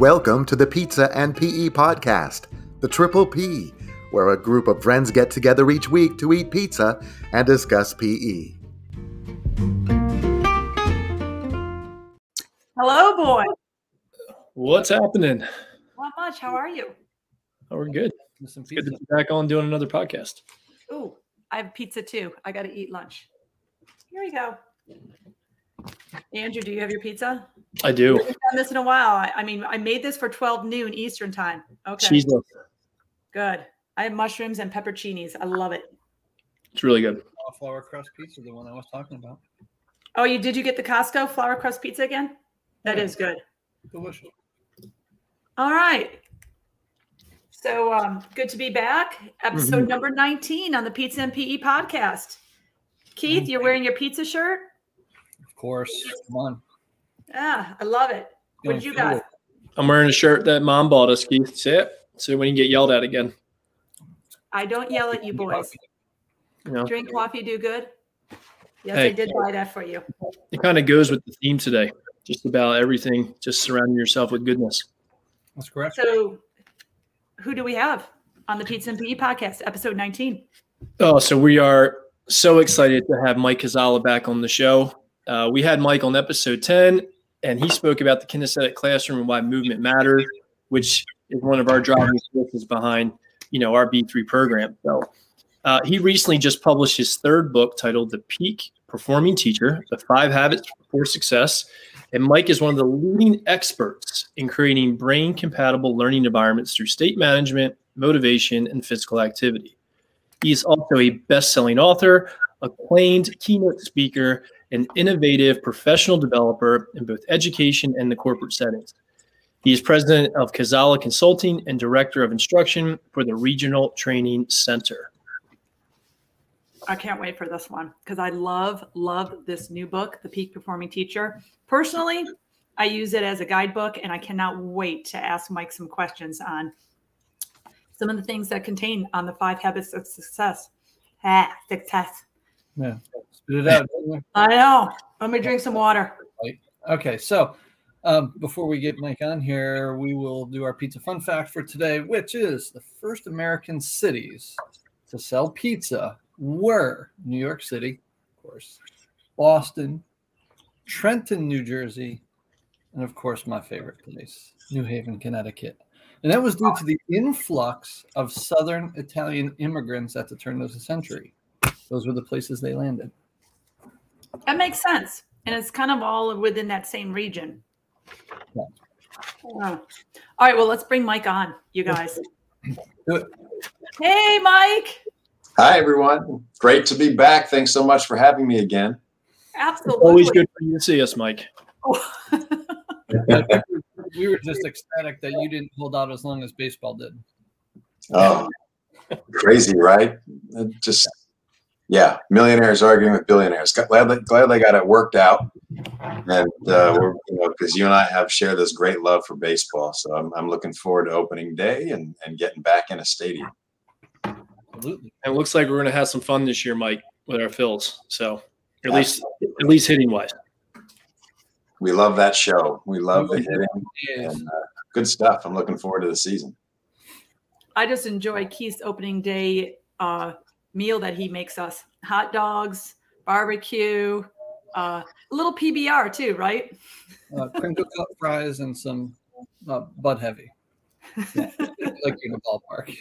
Welcome to the Pizza and PE podcast, the Triple P, where a group of friends get together each week to eat pizza and discuss PE. Hello, boy. What's happening? Not much. How are you? Oh, we're good. Some It's good to be back on doing another podcast. Ooh, I have pizza too. I got to eat lunch. Here we go. Andrew, do you have your pizza? I do. We haven't done this in a while. I, I mean, I made this for 12 noon Eastern time. Okay, Cheese. good. I have mushrooms and pepperoncinis. I love it. It's really good. Cauliflower crust pizza, the one I was talking about. Oh, you did you get the Costco flour crust pizza again? That Yeah. is good. Delicious. All right. So um, good to be back. Episode Mhm. number 19 on the Pizza and PE podcast. Keith, you're wearing your pizza shirt? Of course. Come on. Ah, I love it. What did you Feeling got? I'm wearing a shirt that mom bought us, Keith. See it? So when you get yelled at again, I don't yell at you boys. you know, Drink coffee, do good. Yes, Hey. I did buy that for you. it kind of goes with the theme today. Just about everything, just surrounding yourself with goodness. That's correct. So, who do we have on the Pizza and PE podcast, episode 19? Oh, so we are so excited to have Mike Kuczala back on the show. Uh, we had Mike on episode 10, and he spoke about the kinesthetic classroom and why movement matters, which is one of our driving forces behind, you know, our B3 program. So uh, he recently just published his third book titled The Peak Performing Teacher, The Five Habits for Success. And Mike is one of the leading experts in creating brain compatible learning environments through state management, motivation, and physical activity. He's also a best selling author, acclaimed keynote speaker, and innovative professional developer in both education and the corporate settings. He is president of Kuczala Consulting and director of instruction for the Regional Training Center. I can't wait for this one because I love, love this new book, The Peak Performing Teacher. Personally, I use it as a guidebook and I cannot wait to ask Mike some questions on some of the things that contain on the five habits of success. Ah, success. Yeah. Spit it out. I know. Let me drink some water. Okay, so um, before we get Mike on here, we will do our pizza fun fact for today, which is the first American cities to sell pizza were New York City, of course, Boston, Trenton, New Jersey, and of course, my favorite place, New Haven, Connecticut. And that was due to the influx of Southern Italian immigrants at the turn of the century. Those were the places they landed. That makes sense. And it's kind of all within that same region. Yeah. Yeah. All right. Well, let's bring Mike on, you guys. Do it. Hey, Mike. Hi, everyone. Great to be back. Thanks so much for having me again. Absolutely. Always good for you to see us, Mike. we were just ecstatic that you didn't hold out as long as baseball did. Oh, crazy, right? It just, yeah, millionaires arguing with billionaires. Glad, glad they got it worked out. And uh, we're, you know, because you and I have shared this great love for baseball. So I'm, I'm looking forward to opening day and, and getting back in a stadium. Absolutely. And it looks like we're going to have some fun this year, Mike, with our Phils. So at least, at least hitting wise. We love that show. We love the hitting Yes. and uh, good stuff. I'm looking forward to the season. I just enjoy Keith's opening day uh, meal that he makes us hot dogs, barbecue, uh, a little PBR too, right? Uh, crinkle cut fries and some uh, Bud Heavy. Yeah, like in the ballpark.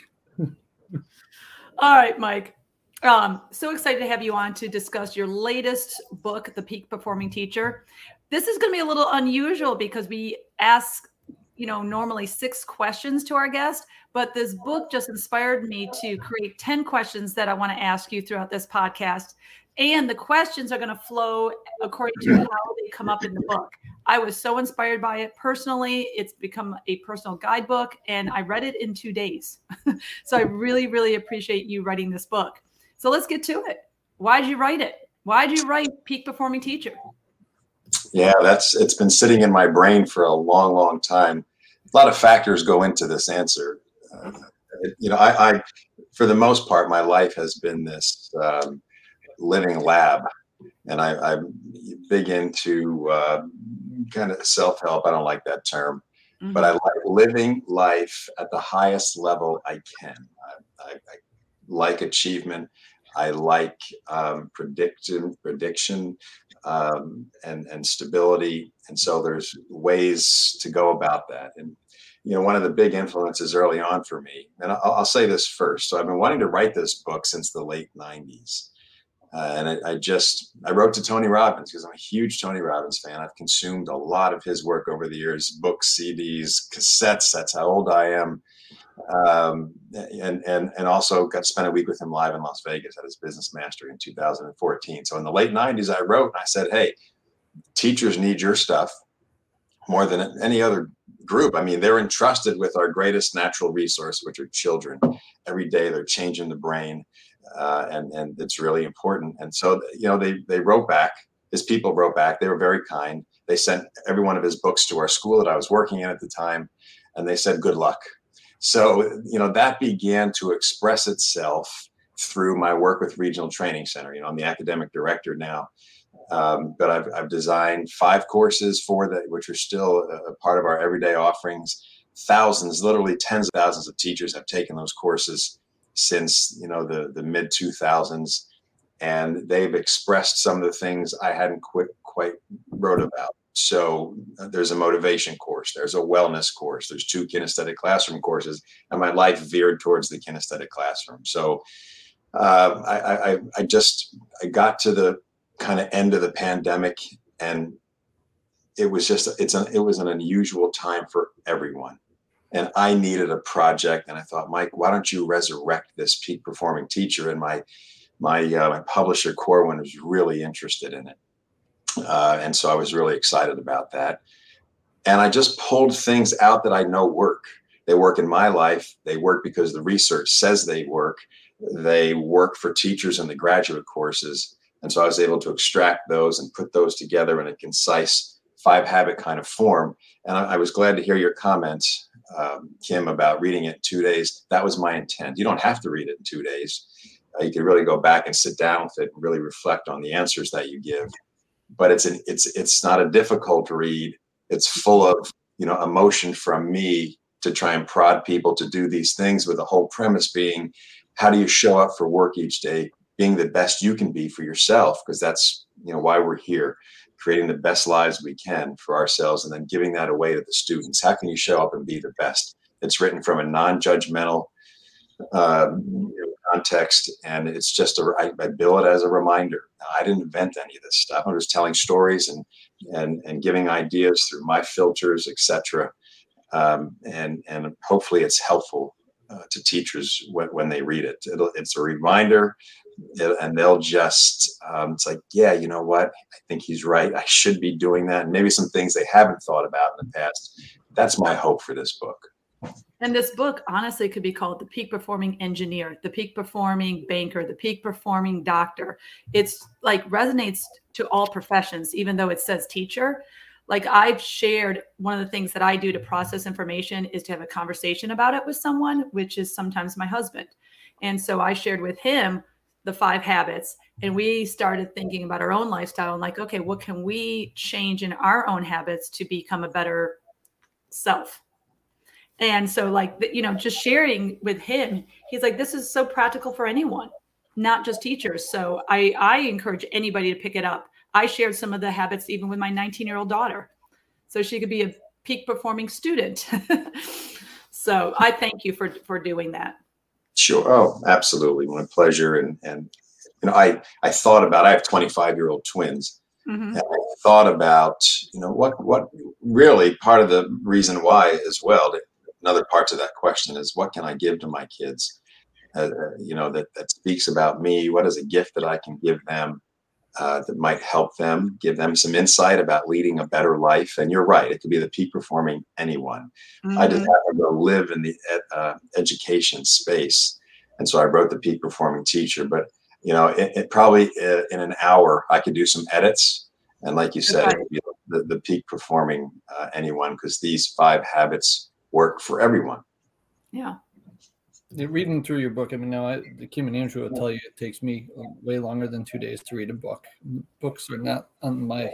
All right, Mike. Um, so excited to have you on to discuss your latest book, The Peak Performing Teacher. This is going to be a little unusual because we ask, you know, normally six questions to our guest, but this book just inspired me to create 10 questions that I want to ask you throughout this podcast. And the questions are going to flow according to how they come up in the book. I was so inspired by it personally. It's become a personal guidebook, and I read it in two days. so I really, really appreciate you writing this book. So let's get to it. Why'd you write it? Why'd you write Peak Performing Teacher? Yeah, that's it's been sitting in my brain for a long, long time. A lot of factors go into this answer. Uh, you know, I, I, for the most part, my life has been this um, living lab, and I, I'm big into uh, kind of self help. I don't like that term, Mhm. but I like living life at the highest level I can. I, I, I like achievement. I like um, prediction, prediction, um, and and stability. And so there's ways to go about that. And you know, one of the big influences early on for me, and I'll, I'll say this first. So I've been wanting to write this book since the late '90s. Uh, and I, I, just I wrote to Tony Robbins because I'm a huge Tony Robbins fan. I've consumed a lot of his work over the years, books, CDs, cassettes. That's how old I am. Um, and and and also got to spend a week with him live in Las Vegas at his business mastery in 2014. So in the late 90s, I wrote and I said, "Hey, teachers need your stuff more than any other group. I mean, they're entrusted with our greatest natural resource, which are children. Every day, they're changing the brain." uh, and and it's really important. And so you know they they wrote back. His people wrote back. They were very kind. They sent every one of his books to our school that I was working in at the time, and they said good luck. So you know that began to express itself through my work with Regional Training Center. You know I'm the academic director now. Um, but I've, I've designed five courses for that, which are still a, part of our everyday offerings. Thousands, literally tens of thousands of teachers have taken those courses since you know the the mid 2000s and they've expressed some of the things i hadn't quite quite wrote about so uh, there's a motivation course there's a wellness course there's two kinesthetic classroom courses and my life veered towards the kinesthetic classroom so uh, I, I i just i got to the kind of end of the pandemic and it was just it's an it was an unusual time for everyone and I needed a project. And I thought, Mike, why don't you resurrect this peak performing teacher? And my my uh, my publisher Corwin was really interested in it, uh, and so I was really excited about that. And I just pulled things out that I know work. They work in my life. They work because the research says they work. They work for teachers in the graduate courses. And so I was able to extract those and put those together in a concise five habit kind of form. And I, I was glad to hear your comments um, Kim about reading it in two days. That was my intent. You don't have to read it in two days. Uh, you can really go back and sit down with it and really reflect on the answers that you give. But it's an, it's it's not a difficult read. It's full of you know emotion from me to try and prod people to do these things. With the whole premise being, how do you show up for work each day, being the best you can be for yourself? Because that's you know why we're here creating the best lives we can for ourselves and then giving that away to the students. How can you show up and be the best? It's written from a non-judgmental uh, context, and it's just a. I, I bill it as a reminder. I didn't invent any of this stuff. I'm just telling stories and and and giving ideas through my filters, etc. Um, and and hopefully it's helpful uh, to teachers when, when they read it. It'll, it's a reminder and they'll just um, it's like yeah you know what i think he's right i should be doing that and maybe some things they haven't thought about in the past that's my hope for this book and this book honestly could be called the peak performing engineer the peak performing banker the peak performing doctor. It's like resonates to all professions even though it says teacher. Like i've shared one of the things that i do to process information is to have a conversation about it with someone which is sometimes my husband. And so i shared with him the five habits and we started thinking about our own lifestyle and like okay what can we change in our own habits to become a better self and so like you know just sharing with him he's like this is so practical for anyone not just teachers so i i encourage anybody to pick it up i shared some of the habits even with my 19 year old daughter so she could be a peak performing student so i thank you for for doing that Sure. Oh, absolutely. My pleasure. And and you know, I I thought about. I have 25 year old twins. Mm-hmm. And I thought about you know what what really part of the reason why as well. Another part to that question is what can I give to my kids? Uh, uh, you know that that speaks about me. What is a gift that I can give them? Uh, that might help them, give them some insight about leading a better life. And you're right; it could be the peak performing anyone. Mm-hmm. I just mm-hmm. happen to live in the uh, education space, and so I wrote the peak performing teacher. But you know, it, it probably uh, in an hour I could do some edits, and like you said, okay. the, the peak performing uh, anyone because these five habits work for everyone. Yeah reading through your book, I mean, now I, Kim and Andrew will tell you it takes me uh, way longer than two days to read a book. Books are not on my,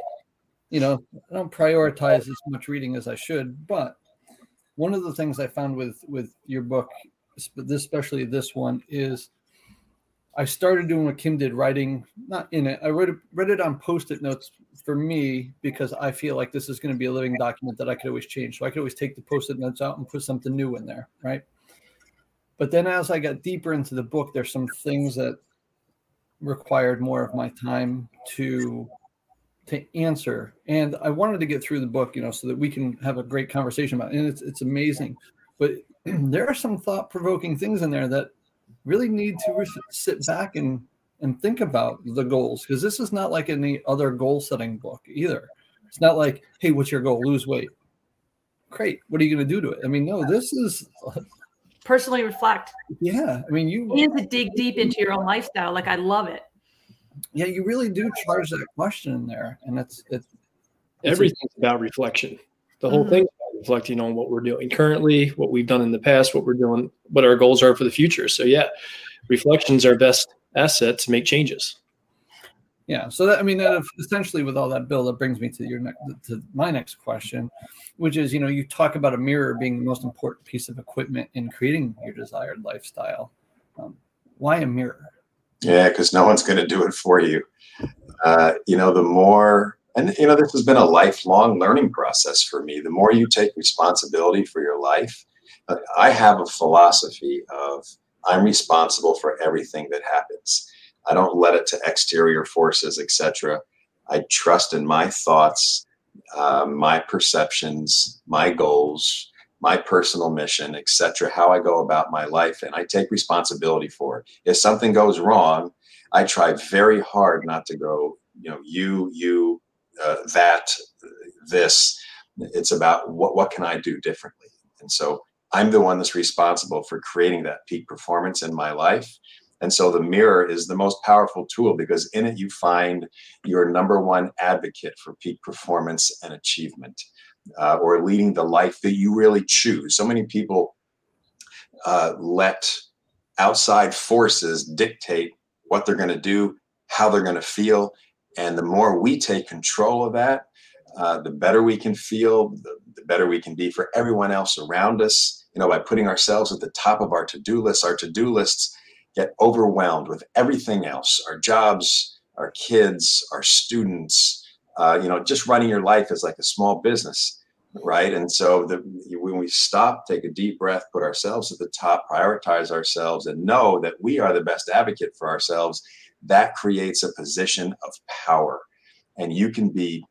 you know, I don't prioritize as much reading as I should, but one of the things I found with with your book, especially this one, is I started doing what Kim did, writing not in it. I it, read it on post-it notes for me because I feel like this is going to be a living document that I could always change. So I could always take the post-it notes out and put something new in there, right? But then as I got deeper into the book, there's some things that required more of my time to to answer. And I wanted to get through the book, you know, so that we can have a great conversation about it. And it's it's amazing. But there are some thought-provoking things in there that really need to sit back and and think about the goals because this is not like any other goal setting book either. It's not like, hey, what's your goal? Lose weight. Great. What are you going to do to it? I mean, no, this is personally reflect. Yeah. I mean, you and to dig deep into your own lifestyle. Like, I love it. Yeah, you really do charge that question in there. And it's, it's, everything's about reflection. The whole mm-hmm. thing reflecting on what we're doing currently, what we've done in the past, what we're doing, what our goals are for the future. So, yeah, reflections are best asset to make changes. Yeah. So that I mean, that essentially with all that, Bill, that brings me to your next to my next question, which is, you know, you talk about a mirror being the most important piece of equipment in creating your desired lifestyle. Um, why a mirror? Yeah, because no one's going to do it for you. Uh, you know, the more, and you know, this has been a lifelong learning process for me. The more you take responsibility for your life, uh, I have a philosophy of I'm responsible for everything that happens. I don't let it to exterior forces, etc. I trust in my thoughts, uh, my perceptions, my goals, my personal mission, etc. How I go about my life, and I take responsibility for it. If something goes wrong, I try very hard not to go, you know, you, you, uh, that, this. It's about what what can I do differently, and so I'm the one that's responsible for creating that peak performance in my life. And so the mirror is the most powerful tool because in it you find your number one advocate for peak performance and achievement uh, or leading the life that you really choose. So many people uh, let outside forces dictate what they're going to do, how they're going to feel. And the more we take control of that, uh, the better we can feel, the, the better we can be for everyone else around us you know, by putting ourselves at the top of our to-do lists, our to-do lists get overwhelmed with everything else, our jobs, our kids, our students, uh, you know, just running your life is like a small business, right? And so the, when we stop, take a deep breath, put ourselves at the top, prioritize ourselves, and know that we are the best advocate for ourselves, that creates a position of power. And you can be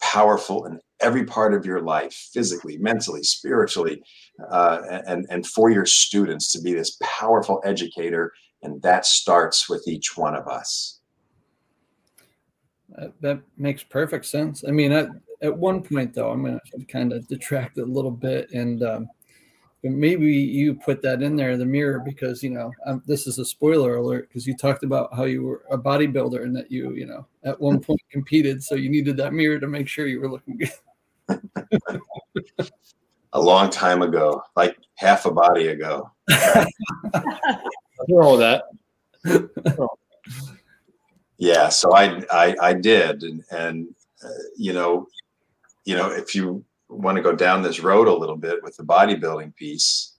powerful in every part of your life, physically, mentally, spiritually, uh, and, and for your students to be this powerful educator. And that starts with each one of us. Uh, that makes perfect sense. I mean, at, at one point, though, I'm going to kind of detract a little bit and um, maybe you put that in there, the mirror, because, you know, um, this is a spoiler alert because you talked about how you were a bodybuilder and that you, you know, at one point competed. So you needed that mirror to make sure you were looking good. a long time ago, like half a body ago. What's wrong with that? yeah, so I, I, I did, and, and uh, you know, you know, if you want to go down this road a little bit with the bodybuilding piece,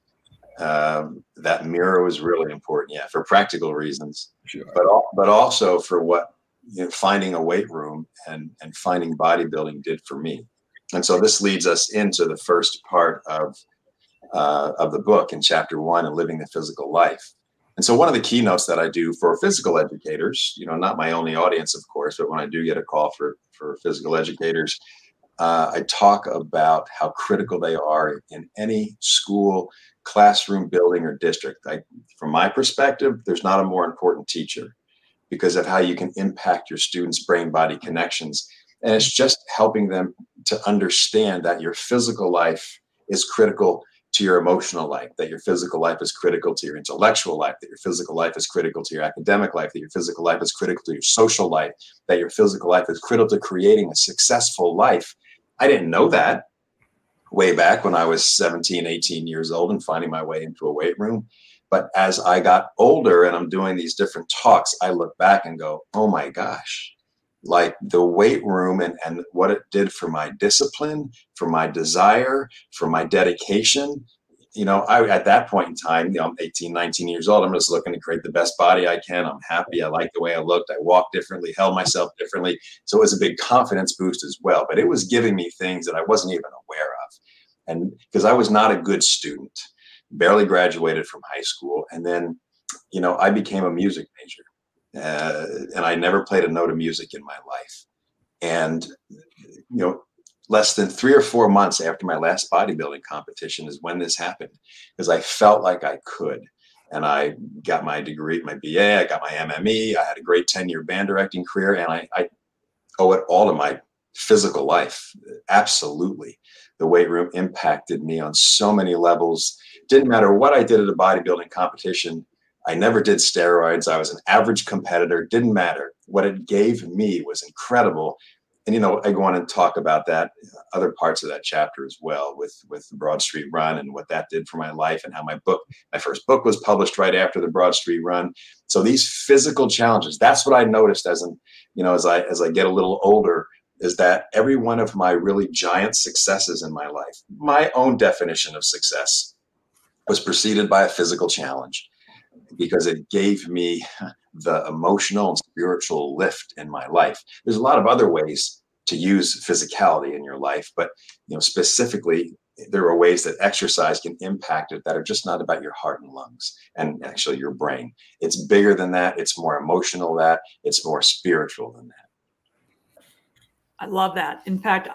um, that mirror was really important. Yeah, for practical reasons, sure. but but also for what you know, finding a weight room and and finding bodybuilding did for me. And so this leads us into the first part of uh, of the book in chapter one of living the physical life. And so one of the keynotes that I do for physical educators, you know, not my only audience, of course, but when I do get a call for for physical educators, uh, I talk about how critical they are in any school, classroom, building, or district. I, from my perspective, there's not a more important teacher because of how you can impact your students' brain body connections and it's just helping them to understand that your physical life is critical to your emotional life, that your physical life is critical to your intellectual life, that your physical life is critical to your academic life, that your physical life is critical to your social life, that your physical life is critical to creating a successful life. I didn't know that way back when I was 17, 18 years old and finding my way into a weight room. But as I got older and I'm doing these different talks, I look back and go, oh my gosh, like the weight room and, and what it did for my discipline, for my desire, for my dedication. You know, I at that point in time, you know, I'm 18, 19 years old. I'm just looking to create the best body I can. I'm happy. I like the way I looked. I walked differently, held myself differently. So it was a big confidence boost as well. But it was giving me things that I wasn't even aware of. And because I was not a good student, barely graduated from high school. And then, you know, I became a music major uh, and I never played a note of music in my life. And you know, less than three or four months after my last bodybuilding competition is when this happened, because I felt like I could. And I got my degree, my BA, I got my MME, I had a great 10 year band directing career, and I, I owe it all to my physical life. Absolutely. The weight room impacted me on so many levels. Didn't matter what I did at a bodybuilding competition, I never did steroids. I was an average competitor. Didn't matter. What it gave me was incredible. And you know, I go on and talk about that other parts of that chapter as well with with the Broad Street Run and what that did for my life and how my book, my first book was published right after the Broad Street Run. So these physical challenges, that's what I noticed as an, you know, as I as I get a little older, is that every one of my really giant successes in my life, my own definition of success, was preceded by a physical challenge because it gave me the emotional and spiritual lift in my life. There's a lot of other ways to use physicality in your life, but you know specifically there are ways that exercise can impact it that are just not about your heart and lungs and actually your brain. It's bigger than that. It's more emotional that it's more spiritual than that. I love that. In fact,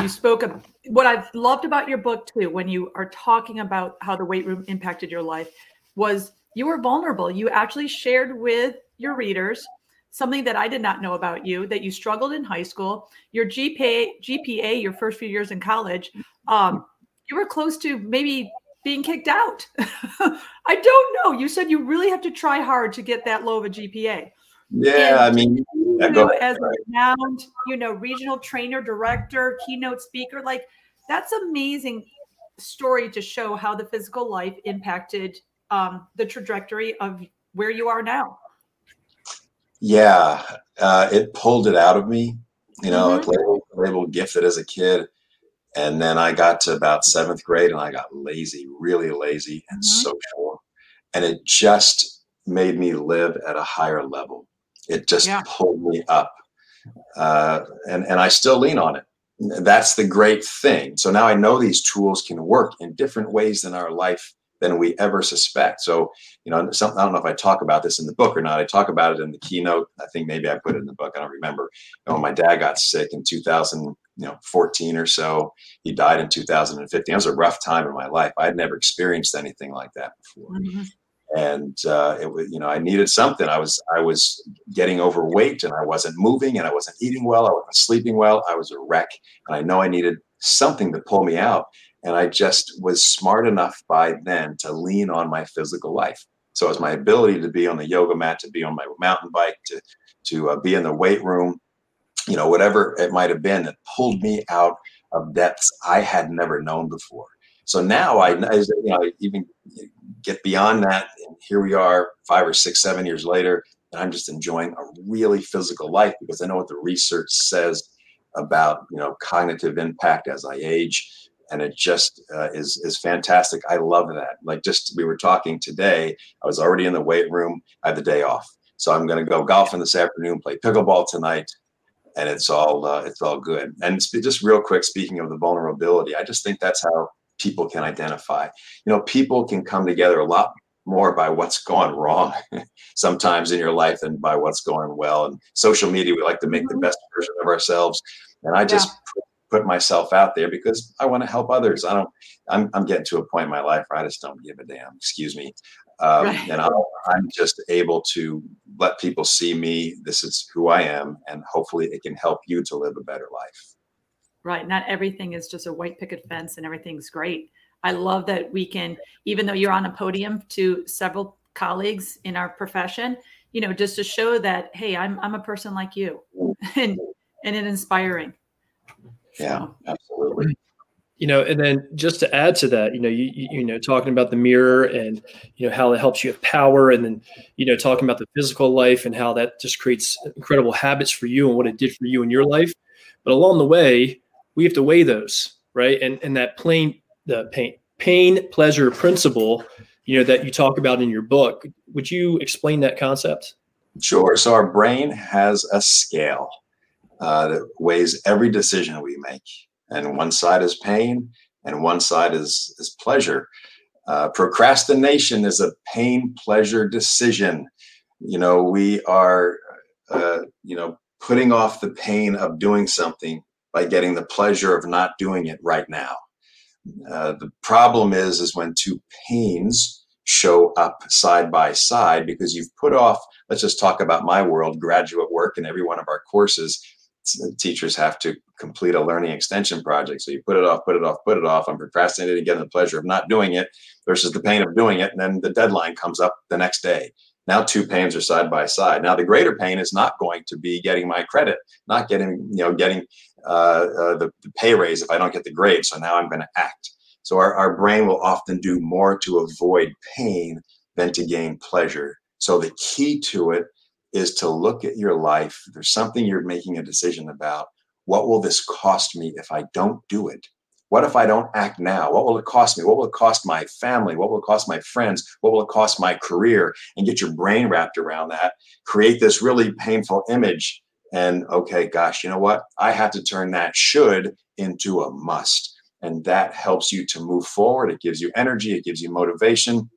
you spoke of what I've loved about your book too, when you are talking about how the weight room impacted your life, was you were vulnerable. You actually shared with your readers something that I did not know about you that you struggled in high school, your GPA, GPA, your first few years in college, um, you were close to maybe being kicked out. I don't know. You said you really have to try hard to get that low of a GPA. Yeah, and, I mean, you know, as a renowned, you know, regional trainer, director, keynote speaker, like that's amazing story to show how the physical life impacted um, the trajectory of where you are now? Yeah, uh, it pulled it out of me. You know, mm-hmm. labeled, labeled gifted as a kid. And then I got to about seventh grade and I got lazy, really lazy and mm-hmm. social. And it just made me live at a higher level. It just yeah. pulled me up. Uh, and, and I still lean on it. That's the great thing. So now I know these tools can work in different ways in our life than we ever suspect. So, you know, some, I don't know if I talk about this in the book or not. I talk about it in the keynote. I think maybe I put it in the book. I don't remember. You know, my dad got sick in 2014 or so. He died in 2015. It was a rough time in my life. I had never experienced anything like that before. Mm-hmm. And uh, it was, you know, I needed something. I was, I was getting overweight, and I wasn't moving, and I wasn't eating well. I wasn't sleeping well. I was a wreck, and I know I needed something to pull me out. And I just was smart enough by then to lean on my physical life. So it was my ability to be on the yoga mat, to be on my mountain bike, to to uh, be in the weight room, you know, whatever it might have been that pulled me out of depths I had never known before. So now I, you know, I even get beyond that, and here we are, five or six, seven years later, and I'm just enjoying a really physical life because I know what the research says about you know cognitive impact as I age and it just uh, is is fantastic. I love that. Like just we were talking today, I was already in the weight room. I had the day off, so I'm going to go golfing this afternoon, play pickleball tonight, and it's all uh, it's all good. And just real quick, speaking of the vulnerability, I just think that's how people can identify. You know, people can come together a lot more by what's gone wrong sometimes in your life than by what's going well. And social media, we like to make the mm-hmm. best version of ourselves. And I just yeah put myself out there because I want to help others. I don't. I'm I'm getting to a point in my life where I just don't give a damn. Excuse me. Um, right. And i I'm just able to let people see me. This is who I am, and hopefully, it can help you to live a better life. Right. Not everything is just a white picket fence, and everything's great. I love that we can, even though you're on a podium to several colleagues in our profession, you know, just to show that, hey, I'm I'm a person like you, and and it inspiring. Yeah, absolutely. you know, and then just to add to that, you know, you, you know, talking about the mirror and you know how it helps you have power, and then you know talking about the physical life and how that just creates incredible habits for you and what it did for you in your life. But along the way, we have to weigh those, right? And and that plain the pain pain pleasure principle, you know, that you talk about in your book. Would you explain that concept? Sure. So our brain has a scale uh, that weighs every decision we make, and one side is pain, and one side is is pleasure. Uh, procrastination is a pain pleasure decision. You know, we are, uh, you know, putting off the pain of doing something by getting the pleasure of not doing it right now. Uh, the problem is, is when two pains show up side by side because you've put off let's just talk about my world graduate work in every one of our courses teachers have to complete a learning extension project. So you put it off put it off put it off. I'm procrastinating again the pleasure of not doing it versus the pain of doing it. And then the deadline comes up the next day. Now two pains are side by side. Now the greater pain is not going to be getting my credit not getting you know getting uh, uh, the, the pay raise if i don't get the grade. So now i'm going to act. So our, our brain will often do more to avoid pain than to gain pleasure. So the key to it is to look at your life. There's something you're making a decision about. What will this cost me if I don't do it? What if I don't act now? What will it cost me? What will it cost my family? What will it cost my friends? What will it cost my career? And get your brain wrapped around that. Create this really painful image. And okay, gosh, you know what? I have to turn that should into a must. And that helps you to move forward. It gives you energy, it gives you motivation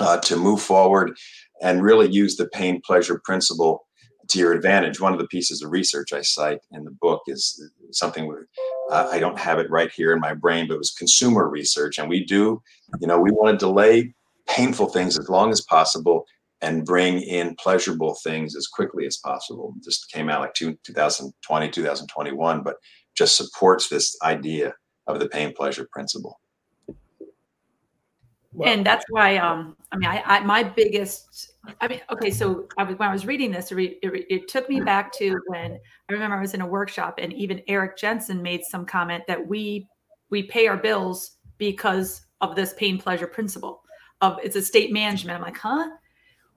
uh, to move forward and really use the pain pleasure principle to your advantage. One of the pieces of research I cite in the book is something where, uh, I don't have it right here in my brain, but it was consumer research. And we do, you know, we want to delay painful things as long as possible and bring in pleasurable things as quickly as possible. This came out like two, 2020, 2021, but just supports this idea of the pain pleasure principle. Well, and that's why um i mean I, I, my biggest i mean okay so I was, when i was reading this it, it, it, took me back to when i remember i was in a workshop and even eric jensen made some comment that we we pay our bills because of this pain pleasure principle of it's state management. I'm like huh?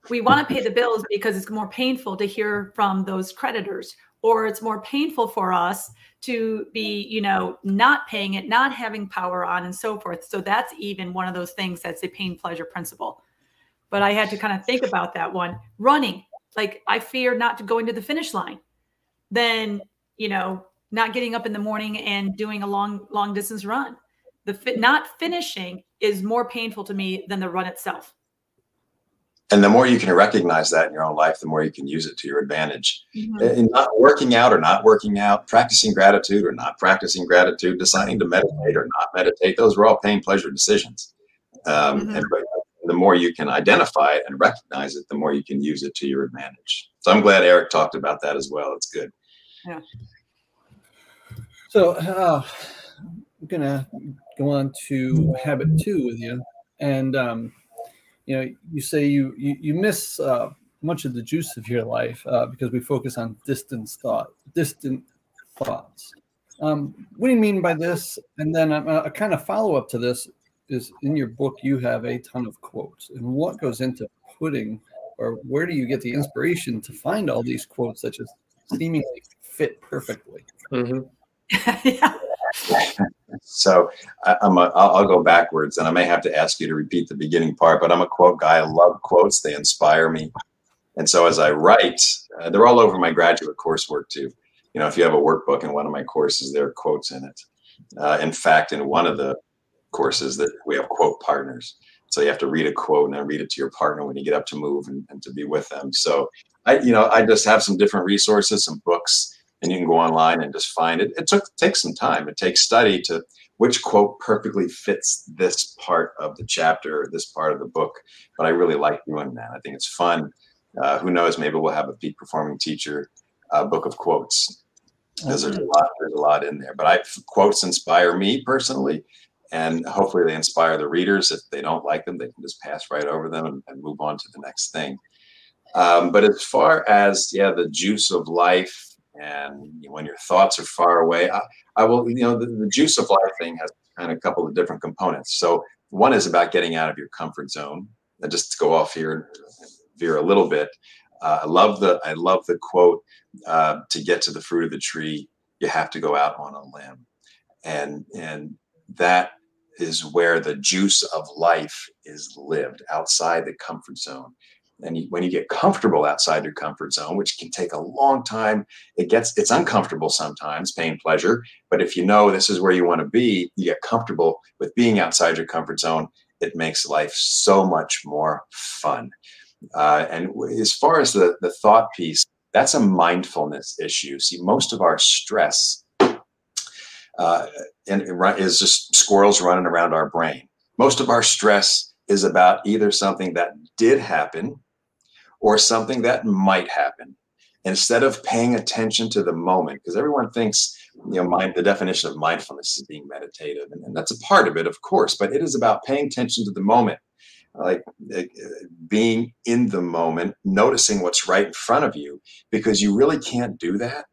We want to pay the bills because it's more painful to hear from those creditors or it's more painful for us to be you know not paying it not having power on and so forth. So that's even one of those things that's a pain pleasure principle but i had to kind of think about that one. Running like i fear not to going to the finish line. Then you know not getting up in the morning and doing a long long distance run. The fit not finishing is more painful to me than the run itself. And the more you can recognize that in your own life the more you can use it to your advantage. Mm-hmm. in not working out or not working out practicing gratitude or not practicing gratitude deciding to meditate or not meditate those are all pain pleasure decisions um, mm-hmm. and the more you can identify it and recognize it the more you can use it to your advantage. So i'm glad eric talked about that as well. It's good. Yeah. So uh, i'm gonna go on to habit two with you. And um, you know you say you you, you miss uh, much of the juice of your life uh, because we focus on distant thought distant thoughts. Um, what do you mean by this? And then a, a kind of follow-up to this is in your book you have a ton of quotes and what goes into putting or where do you get the inspiration to find all these quotes that just seemingly fit perfectly mm-hmm. yeah so I, am a, I'll, I'll go backwards, and I may have to ask you to repeat the beginning part. But I'm a quote guy. I love quotes; they inspire me. And so as I write, uh, they're all over my graduate coursework too. You know, if you have a workbook in one of my courses, there are quotes in it. Uh, in fact, in one of the courses that we have quote partners. So you have to read a quote and then read it to your partner when you get up to move and, and to be with them. So I, you know, I just have some different resources, some books and you can go online and just find it. It took takes some time. It takes study to which quote perfectly fits this part of the chapter or this part of the book. But I really like doing that. I think it's fun. Uh, who knows? Maybe we'll have a peak performing teacher uh, book of quotes because there's a lot. There's a lot in there. But I quotes inspire me personally, and hopefully they inspire the readers. If they don't like them, they can just pass right over them and, and move on to the next thing. Um, but as far as yeah, the juice of life and when your thoughts are far away I, I, will you know the, the, juice of life thing has kind of a couple of different components. So one is about getting out of your comfort zone. And just to go off here and veer a little bit, uh, I love the I love the quote uh, to get to the fruit of the tree, you have to go out on a limb, and and that is where the juice of life is lived outside the comfort zone. And when you get comfortable outside your comfort zone, which can take a long time, it gets it's uncomfortable sometimes, pain, pleasure. But if you know this is where you want to be, you get comfortable with being outside your comfort zone. It makes life so much more fun. Uh, and as far as the the thought piece, that's a mindfulness issue. See, most of our stress uh, and is just squirrels running around our brain. Most of our stress is about either something that did happen or something that might happen. Instead of paying attention to the moment, because everyone thinks, you know, mind, the definition of mindfulness is being meditative, and, and that's a part of it, of course, but it is about paying attention to the moment, like uh, being in the moment, noticing what's right in front of you, because you really can't do that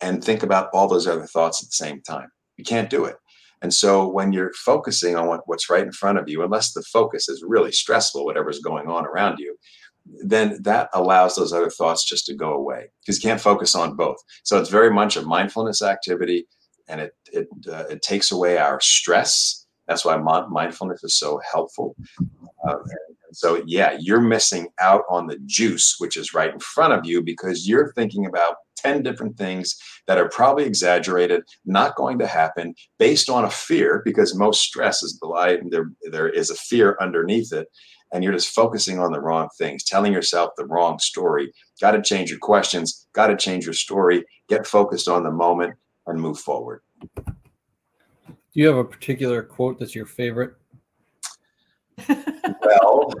and think about all those other thoughts at the same time. You can't do it. And so when you're focusing on what, what's right in front of you, unless the focus is really stressful, whatever's going on around you, then that allows those other thoughts just to go away because you can't focus on both. So it's very much a mindfulness activity and it, it, uh, it takes away our stress. That's why mindfulness is so helpful. Uh, so, yeah, you're missing out on the juice, which is right in front of you because you're thinking about 10 different things that are probably exaggerated, not going to happen based on a fear, because most stress is the lie, there, there is a fear underneath it. And you're just focusing on the wrong things, telling yourself the wrong story. Got to change your questions, got to change your story, get focused on the moment, and move forward. Do you have a particular quote that's your favorite? Well,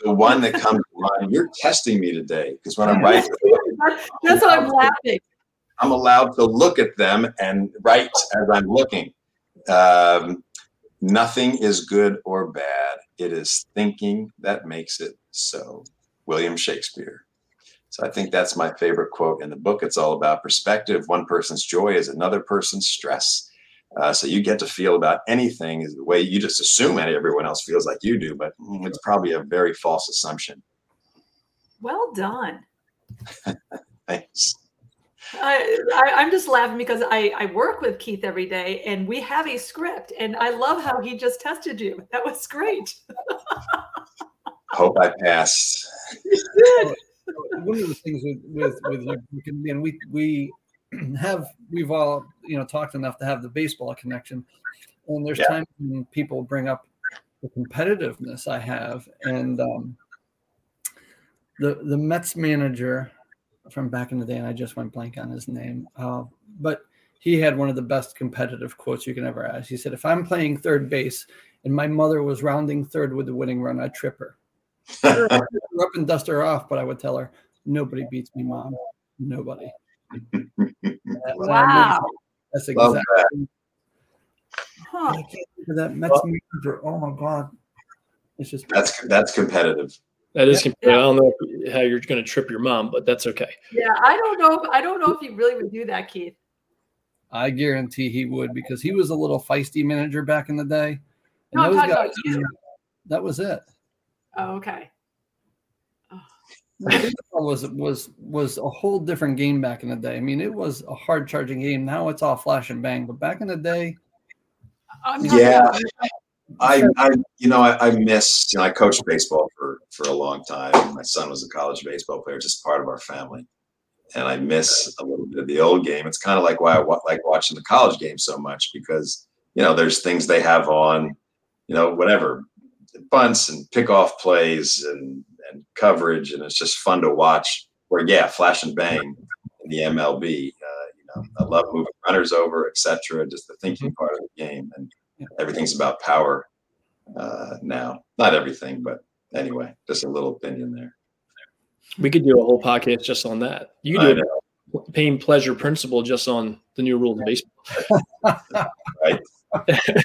the one that comes to mind, you're testing me today because when I'm writing, that's why I'm laughing. I'm allowed to look at them and write as I'm looking. Um, nothing is good or bad. It is thinking that makes it so. William Shakespeare. So I think that's my favorite quote in the book. It's all about perspective. One person's joy is another person's stress. Uh, so you get to feel about anything is the way you just assume everyone else feels like you do, but it's probably a very false assumption. Well done. Thanks. I, I, am just laughing because I, I work with Keith every day and we have a script and I love how he just tested you. That was great. Hope I passed. One of the things with with, with and we we have we've all you know talked enough to have the baseball connection, and there's yeah. times when people bring up the competitiveness I have, and um, the the Mets manager from back in the day, and I just went blank on his name. Uh, but he had one of the best competitive quotes you can ever ask. He said, "If I'm playing third base and my mother was rounding third with the winning run, I'd trip her, her up and dust her off, but I would tell her, nobody beats me, mom, nobody." Wow, that's exactly. That. Huh. I can't think that Mets well, manager. Oh my god, it's just that's that's competitive. That is, yeah. I don't know how you're going to trip your mom, but that's okay. Yeah, I don't know. If, I don't know if he really would do that, Keith. I guarantee he would because he was a little feisty manager back in the day. And no, those guys, that was it. Oh, okay. Was was was a whole different game back in the day. I mean, it was a hard charging game. Now it's all flash and bang, but back in the day, yeah, I, I, you know, I, I miss, you know, I coached baseball for, for a long time. My son was a college baseball player, just part of our family. And I miss a little bit of the old game. It's kind of like why I wa- like watching the college game so much because, you know, there's things they have on, you know, whatever bunts and pickoff plays and, and coverage. And it's just fun to watch where, yeah, flash and bang in the MLB, uh, you know, I love moving runners over, etc. Just the thinking part of the game. And, everything's about power uh, now. Not everything, but anyway, just a little opinion there. We could do a whole podcast just on that. You do a pain pleasure principle just on the new rules of baseball. right.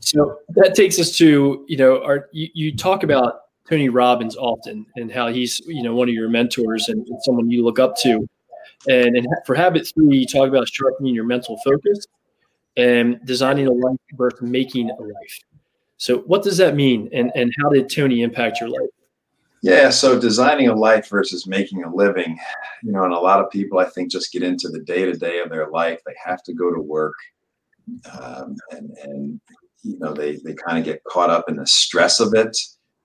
so that takes us to you know, our you, you, talk about Tony Robbins often and how he's you know one of your mentors and, and someone you look up to. And, and for habit three, you talk about sharpening your mental focus and designing a life versus making a life. So, what does that mean, and and how did Tony impact your life? Yeah, so designing a life versus making a living, you know, and a lot of people I think just get into the day to day of their life. They have to go to work, um, and and you know they they kind of get caught up in the stress of it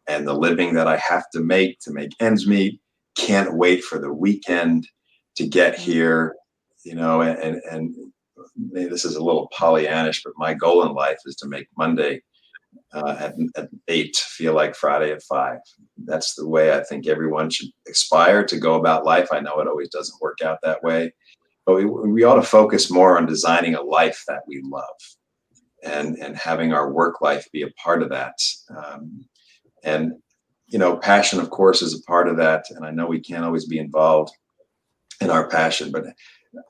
and the living that I have to make to make ends meet. Can't wait for the weekend to get here, you know, and and maybe this is a little Pollyannish, but my goal in life is to make Monday uh, at, at eight feel like Friday at five. That's the way I think everyone should aspire to go about life. I know it always doesn't work out that way, but we, we ought to focus more on designing a life that we love and, and having our work life be a part of that. Um, and, you know, passion, of course, is a part of that. And I know we can't always be involved in our passion, but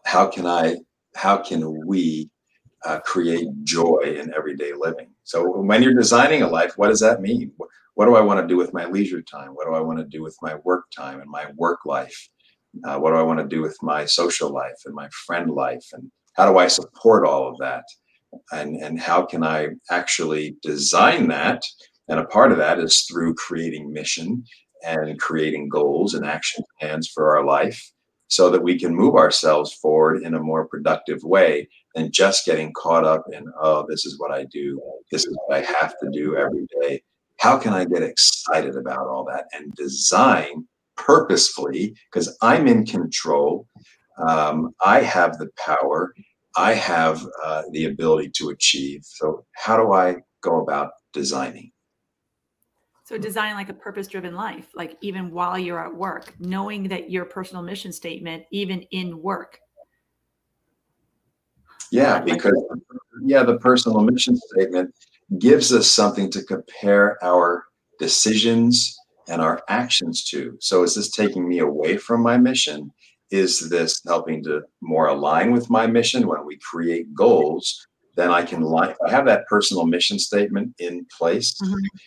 how can I, how can we uh, create joy in everyday living. So when you're designing a life, what does that mean? What, do I want to do with my leisure time? What do I want to do with my work time and my work life? Uh, what do I want to do with my social life and my friend life? And how do I support all of that? And, and how can I actually design that? And a part of that is through creating mission and creating goals and action plans for our life so that we can move ourselves forward in a more productive way than just getting caught up in, oh, this is what I do. This is what I have to do every day. How can I get excited about all that and design purposefully? Because I'm in control. Um, I have the power. I have uh, the ability to achieve. So, how do I go about designing? So design like a purpose driven life, like even while you're at work, knowing that your personal mission statement, even in work. Yeah, because yeah, the personal mission statement gives us something to compare our decisions and our actions to. So is this taking me away from my mission? Is this helping to more align with my mission when we create goals? Then I can line, I have that personal mission statement in place. Mm-hmm.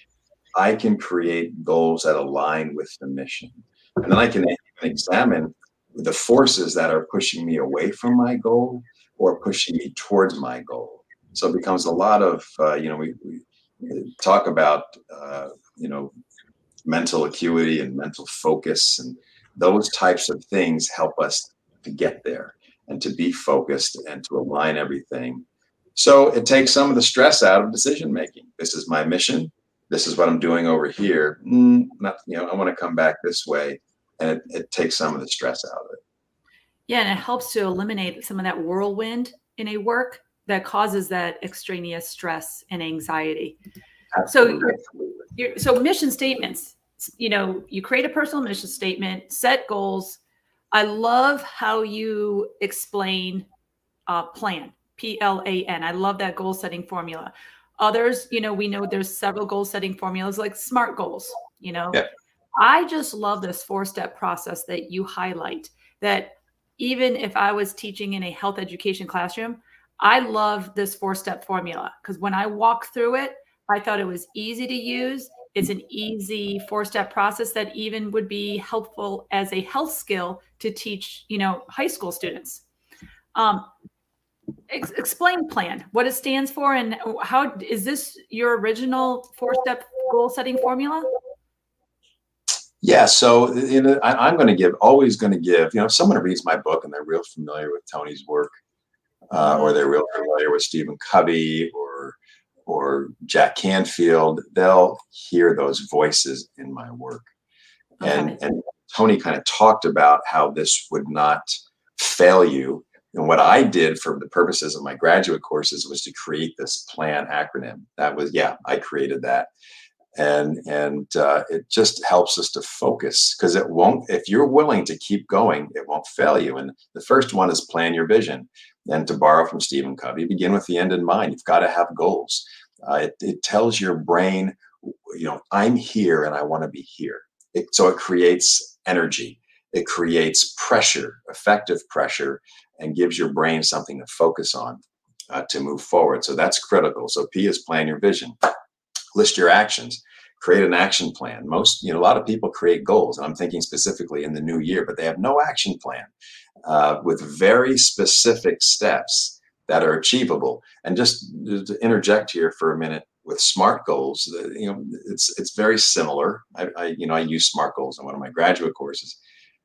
I can create goals that align with the mission. And then I can examine the forces that are pushing me away from my goal or pushing me towards my goal. So it becomes a lot of, uh, you know, we, we talk about, uh, you know, mental acuity and mental focus and those types of things help us to get there and to be focused and to align everything. So it takes some of the stress out of decision making. This is my mission this is what I'm doing over here. Mm, not, you know, I want to come back this way. And it, it takes some of the stress out of it. Yeah. And it helps to eliminate some of that whirlwind in a work that causes that extraneous stress and anxiety. Absolutely. So, you're, so mission statements, you know, you create a personal mission statement, set goals. I love how you explain uh, plan, P L A N. I love that goal setting formula. Others, you know, we know there's several goal setting formulas like SMART goals, you know. Yeah. I just love this four step process that you highlight that even if I was teaching in a health education classroom, I love this four step formula because when I walk through it, I thought it was easy to use. It's an easy four step process that even would be helpful as a health skill to teach, you know, high school students. Um, Ex- explain plan what it stands for and how is this your original four step goal setting formula yeah so you know I, am going to give always going to give you know if someone reads my book and they're real familiar with tony's work uh, or they're real familiar with stephen covey or or jack canfield they'll hear those voices in my work and okay. and tony kind of talked about how this would not fail you and what I did for the purposes of my graduate courses was to create this plan acronym. That was, yeah, I created that. And and uh, it just helps us to focus because it won't. If you're willing to keep going, it won't fail you. And the first one is plan your vision. And to borrow from Stephen Covey, begin with the end in mind. You've got to have goals. Uh, it, it tells your brain, you know, I'm here and I want to be here. It, so it creates energy. It creates pressure, effective pressure, and gives your brain something to focus on uh, to move forward. So that's critical. So P is plan your vision, list your actions, create an action plan. Most, you know, a lot of people create goals, and I'm thinking specifically in the new year, but they have no action plan uh, with very specific steps that are achievable. And just to interject here for a minute with SMART goals, you know, it's it's very similar. I, I you know I use SMART goals in one of my graduate courses,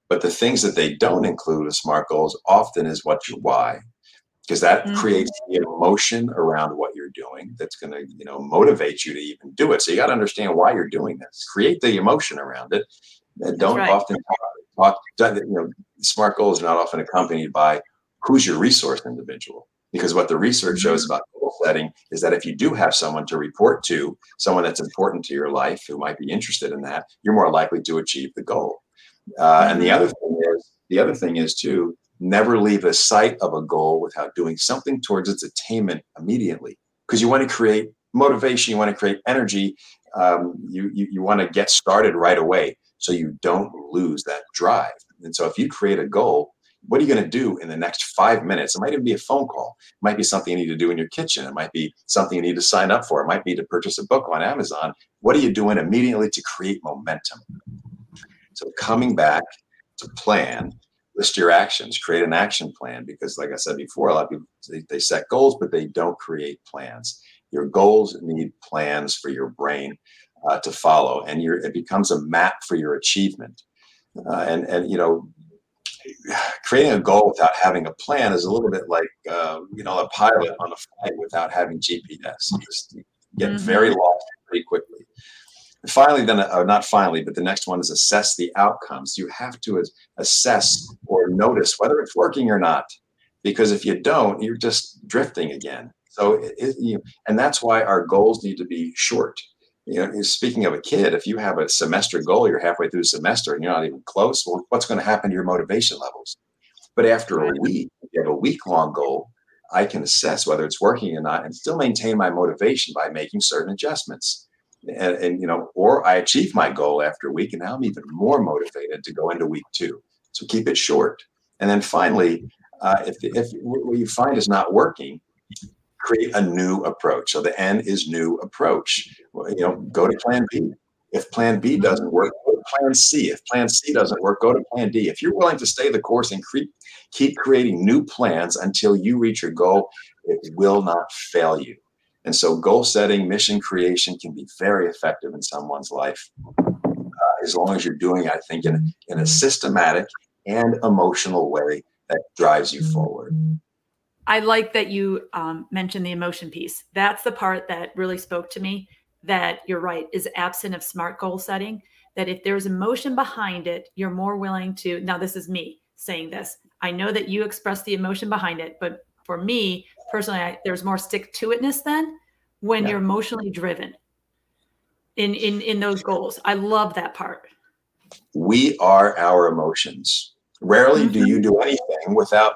but the things that they don't include with SMART goals often is what's your why, because that mm-hmm. creates the emotion around what you're doing that's going to you know motivate you to even do it. So you got to understand why you're doing this. Create the emotion around it. And don't right. often talk, talk. You know, SMART goals are not often accompanied by who's your resource individual because what the research shows mm-hmm. about goal setting is that if you do have someone to report to, someone that's important to your life who might be interested in that, you're more likely to achieve the goal. Uh, and the mm-hmm. other thing is, the other thing is too, never leave a sight of a goal without doing something towards its attainment immediately, because you want to create motivation, you want to create energy, um, you you, you want to get started right away, so you don't lose that drive. And so if you create a goal what are you going to do in the next five minutes? It might even be a phone call. It might be something you need to do in your kitchen. It might be something you need to sign up for. It might be to purchase a book on Amazon. What are you doing immediately to create momentum? So coming back to plan, list your actions, create an action plan. Because like I said before, a lot of people they, they set goals, but they don't create plans. Your goals need plans for your brain uh, to follow, and it becomes a map for your achievement. Uh, and and you know creating a goal without having a plan is a little bit like uh, you know a pilot on a flight without having GPS. You just get mm-hmm. very lost pretty quickly. Finally, then uh, not finally, but the next one is assess the outcomes. You have to assess or notice whether it's working or not, because if you don't, you're just drifting again. So, it, it, you, and that's why our goals need to be short you know, speaking of a kid, if you have a semester goal, you're halfway through the semester and you're not even close, well, what's going to happen to your motivation levels? But after a week, if you have a week long goal, I can assess whether it's working or not and still maintain my motivation by making certain adjustments. And, and you know, or I achieve my goal after a week and now I'm even more motivated to go into week two. So keep it short. And then finally, uh, if, if what you find is not working, create a new approach. So the N is new approach. Well, you know, go to plan B. If plan B doesn't work, go to plan C. If plan C doesn't work, go to plan D. If you're willing to stay the course and keep, keep creating new plans until you reach your goal, it will not fail you. And so goal setting, mission creation can be very effective in someone's life. Uh, as long as you're doing, it, I think, in, in a systematic and emotional way that drives you forward. I like that you um, mentioned the emotion piece. That's the part that really spoke to me. That you're right is absent of smart goal setting. That if there's emotion behind it, you're more willing to. Now, this is me saying this. I know that you express the emotion behind it, but for me personally, I, there's more stick to itness then when yeah. you're emotionally driven in in in those goals. I love that part. We are our emotions. Rarely mm-hmm. do you do anything without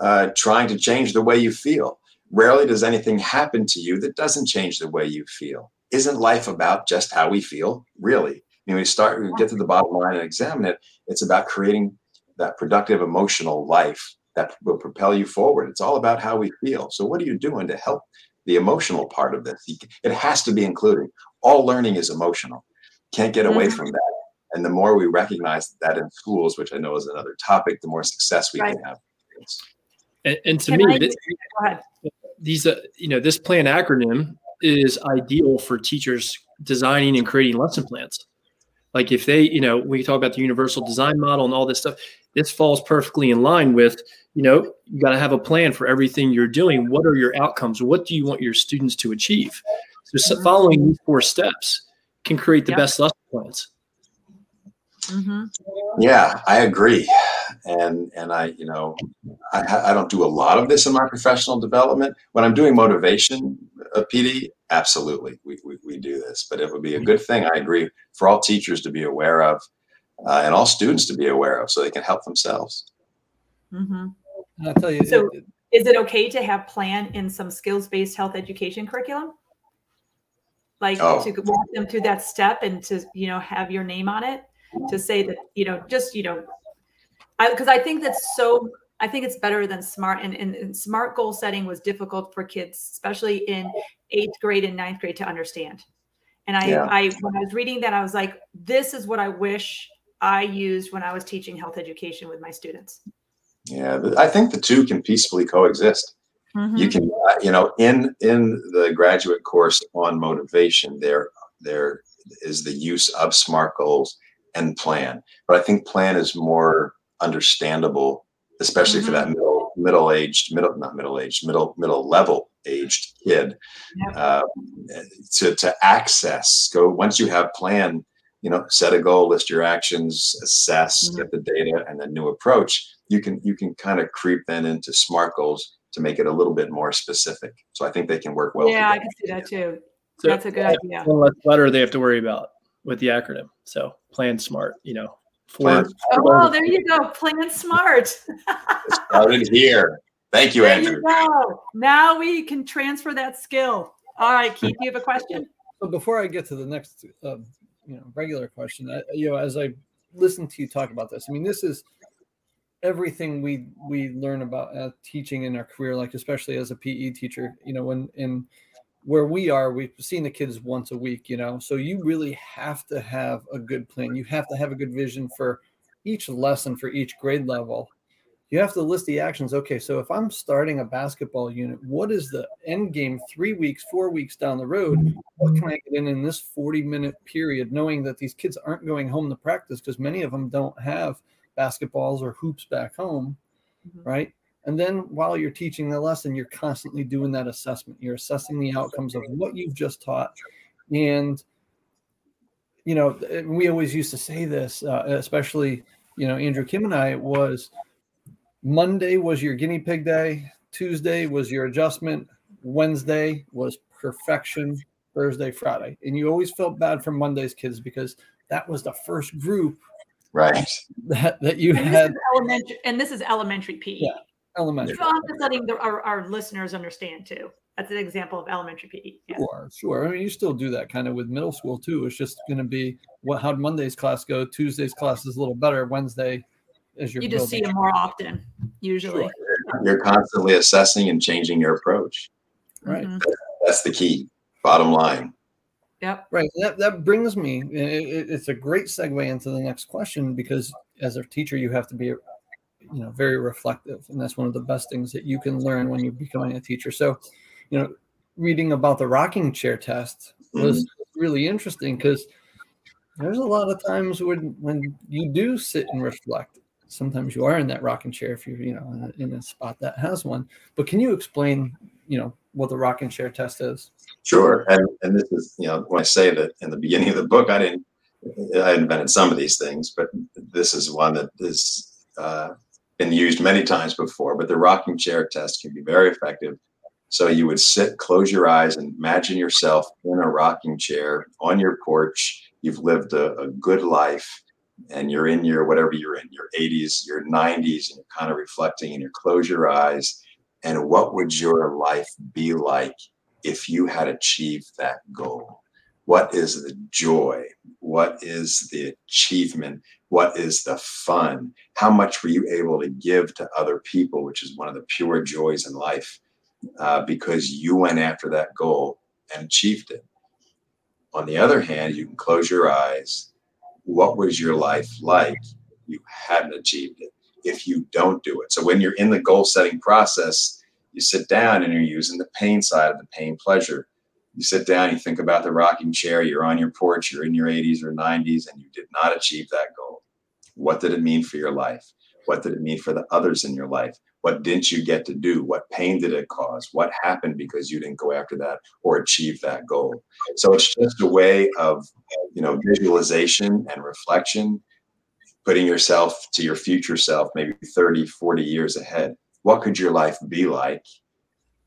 uh, trying to change the way you feel. Rarely does anything happen to you that doesn't change the way you feel. Isn't life about just how we feel? Really? When we start, we get to the bottom line and examine it. It's about creating that productive emotional life that will propel you forward. It's all about how we feel. So, what are you doing to help the emotional part of this? It has to be included. All learning is emotional. Can't get away mm-hmm. from that. And the more we recognize that in schools, which I know is another topic, the more success we right. can have. And, and to Can me, this, these, uh, you know, this plan acronym is ideal for teachers designing and creating lesson plans. Like if they, you know, we talk about the universal design model and all this stuff, this falls perfectly in line with, you know, you got to have a plan for everything you're doing. What are your outcomes? What do you want your students to achieve? So mm-hmm. following these four steps can create the yep. best lesson plans. Mm-hmm. Yeah, I agree, and and I you know I, I don't do a lot of this in my professional development. When I'm doing motivation, uh, PD, absolutely we, we we do this, but it would be a good thing. I agree for all teachers to be aware of, uh, and all students to be aware of, so they can help themselves. Mm-hmm. I'll tell you. So, it, is it okay to have plan in some skills based health education curriculum? Like oh. to walk them through that step and to you know have your name on it to say that you know just you know because I, I, think that's so i think it's better than smart and, and, and, smart goal setting was difficult for kids especially in eighth grade and ninth grade to understand and i yeah. i when i was reading that i was like this is what i wish i used when i was teaching health education with my students yeah i think the two can peacefully coexist Mhm. You can, uh, you know, in in the graduate course on motivation, there there is the use of SMART goals and plan. But I think plan is more understandable, especially for that middle middle aged middle not middle aged middle middle level aged kid Yep. uh, to to access. Go once you have plan, you know, set a goal, list your actions, assess, Mhm. get the data, and then new approach. You can you can kind of creep then into SMART goals to make it a little bit more specific. So I think they can work well. yeah, I can see that too. So That's a good idea. one less letter they have to worry about with the acronym. So plan smart, you know. For Plan Oh, there you go. Plan smart. started here. Thank you, there Andrew. you go. Now we can transfer that skill. All right, Keith, you have a question? So before I get to the next, um, you know, regular question, I, you know, as I listen to you talk about this, I mean, this is everything we we learn about uh, teaching in our career, like especially as a PE teacher. You know, when in where we are, we've seen the kids once a week. You know, so you really have to have a good plan. You have to have a good vision for each lesson for each grade level. You have to list the actions. Okay, so if I'm starting a basketball unit, what is the end game three weeks, four weeks down the road? what can I get in in this 40 minute period, knowing that these kids aren't going home to practice because many of them don't have basketballs or hoops back home, Mhm. right? And then while you're teaching the lesson, you're constantly doing that assessment. You're assessing the outcomes of what you've just taught. And, you know, we always used to say this, uh, especially, you know, Andrew Kim and I, was Monday was your guinea pig day, Tuesday was your adjustment, Wednesday was perfection, Thursday, Friday. And you always felt bad for Monday's kids because that was the first group Right. that, that you And had elementary, and this is elementary PE. Yeah. Elementary. So I'm just letting the, our, our listeners understand too. That's an example of elementary PE. Yeah. Sure, sure. I mean, you still do that kind of with middle school too. It's just going to be what how'd Monday's class go? Tuesday's class is a little better. Wednesday is your You just see them more often, usually. You're constantly assessing and changing your approach. Right. Mhm. That's the key. Bottom line. Yep. Right. That that brings me. it- it- it's a great segue into the next question because as a teacher, you have to be, you know, very reflective, and that's one of the best things that you can learn when you're becoming a teacher. So, you know, reading about the rocking chair test was really interesting because there's a lot of times when when you do sit and reflect. Sometimes you are in that rocking chair if you're, you know, in a, in a spot that has one. But can you explain, you know, what the rocking chair test is? Sure. And and this is, you know, when I say that in the beginning of the book, I didn't I invented some of these things, but this is one that is uh, been used many times before. But the rocking chair test can be very effective. So you would sit, close your eyes, and imagine yourself in a rocking chair on your porch. You've lived a, a good life, and you're in your whatever you're in, your 80s, your 90s, and you're kind of reflecting, and you close your eyes. And what would your life be like if you had achieved that goal? What is the joy? What is the achievement? What is the fun? How much were you able to give to other people, which is one of the pure joys in life, uh, because you went after that goal and achieved it? On the other hand, you can close your eyes. What was your life like you hadn't achieved it? If you don't do it. So when you're in the goal setting process, you sit down and you're using the pain side of the pain pleasure. You sit down, you think about the rocking chair, you're on your porch, you're in your 80s or 90s, and you did not achieve that goal. What did it mean for your life? What did it mean for the others in your life? What didn't you get to do? What pain did it cause? What happened because you didn't go after that or achieve that goal? So it's just a way of, you know, visualization and reflection, putting yourself to your future self, maybe 30, 40 years ahead. What could your life be like?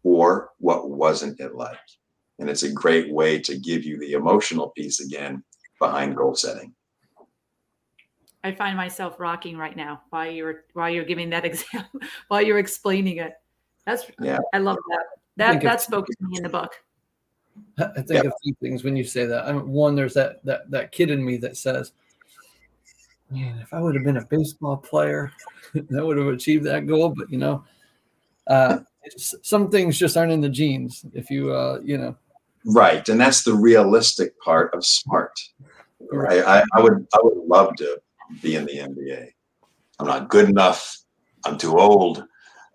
Or what wasn't it like? And it's a great way to give you the emotional piece again behind goal setting. I find myself rocking right now while you're while you're giving that example while you're explaining it. That's Yeah. I love that. That that spoke to me in the book. I think a few things when you say that. I mean, one, there's that that that kid in me that says, "Man, if I would have been a baseball player, that would have achieved that goal." But you know, uh, some things just aren't in the genes. If you, uh, you know, Right. And that's the realistic part of smart. Right. I, I would I would love to be in the NBA. I'm not good enough. I'm too old.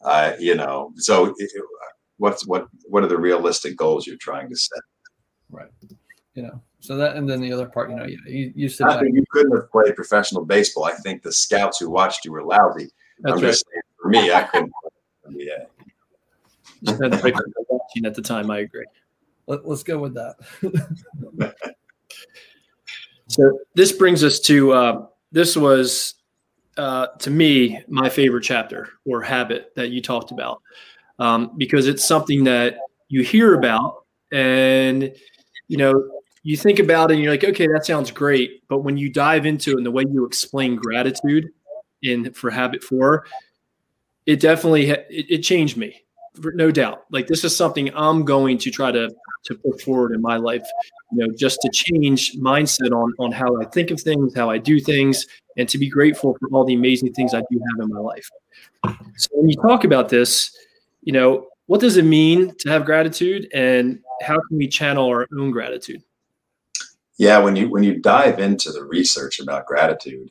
Uh, you know, so it, what's what what are the realistic goals you're trying to set? Right. You know, so that and then the other part, you know, you you, you sit I think you couldn't have played professional baseball. I think the scouts who watched you were lousy. That's I'm right. just saying, for me, I couldn't. yeah. in the NBA. Just had the vaccine at the time. I agree. Let, let's go with that. So this brings us to uh, this was uh, to me my favorite chapter or habit that you talked about. Um, because it's something that you hear about and you know you think about it and you're like okay that sounds great. But when you dive into it and the way you explain gratitude in for habit four it definitely it, it changed me no doubt like this is something i'm going to try to to put forward in my life you know just to change mindset on on how i think of things how i do things and to be grateful for all the amazing things i do have in my life so when you talk about this you know what does it mean to have gratitude and how can we channel our own gratitude Yeah, when you when you dive into the research about gratitude,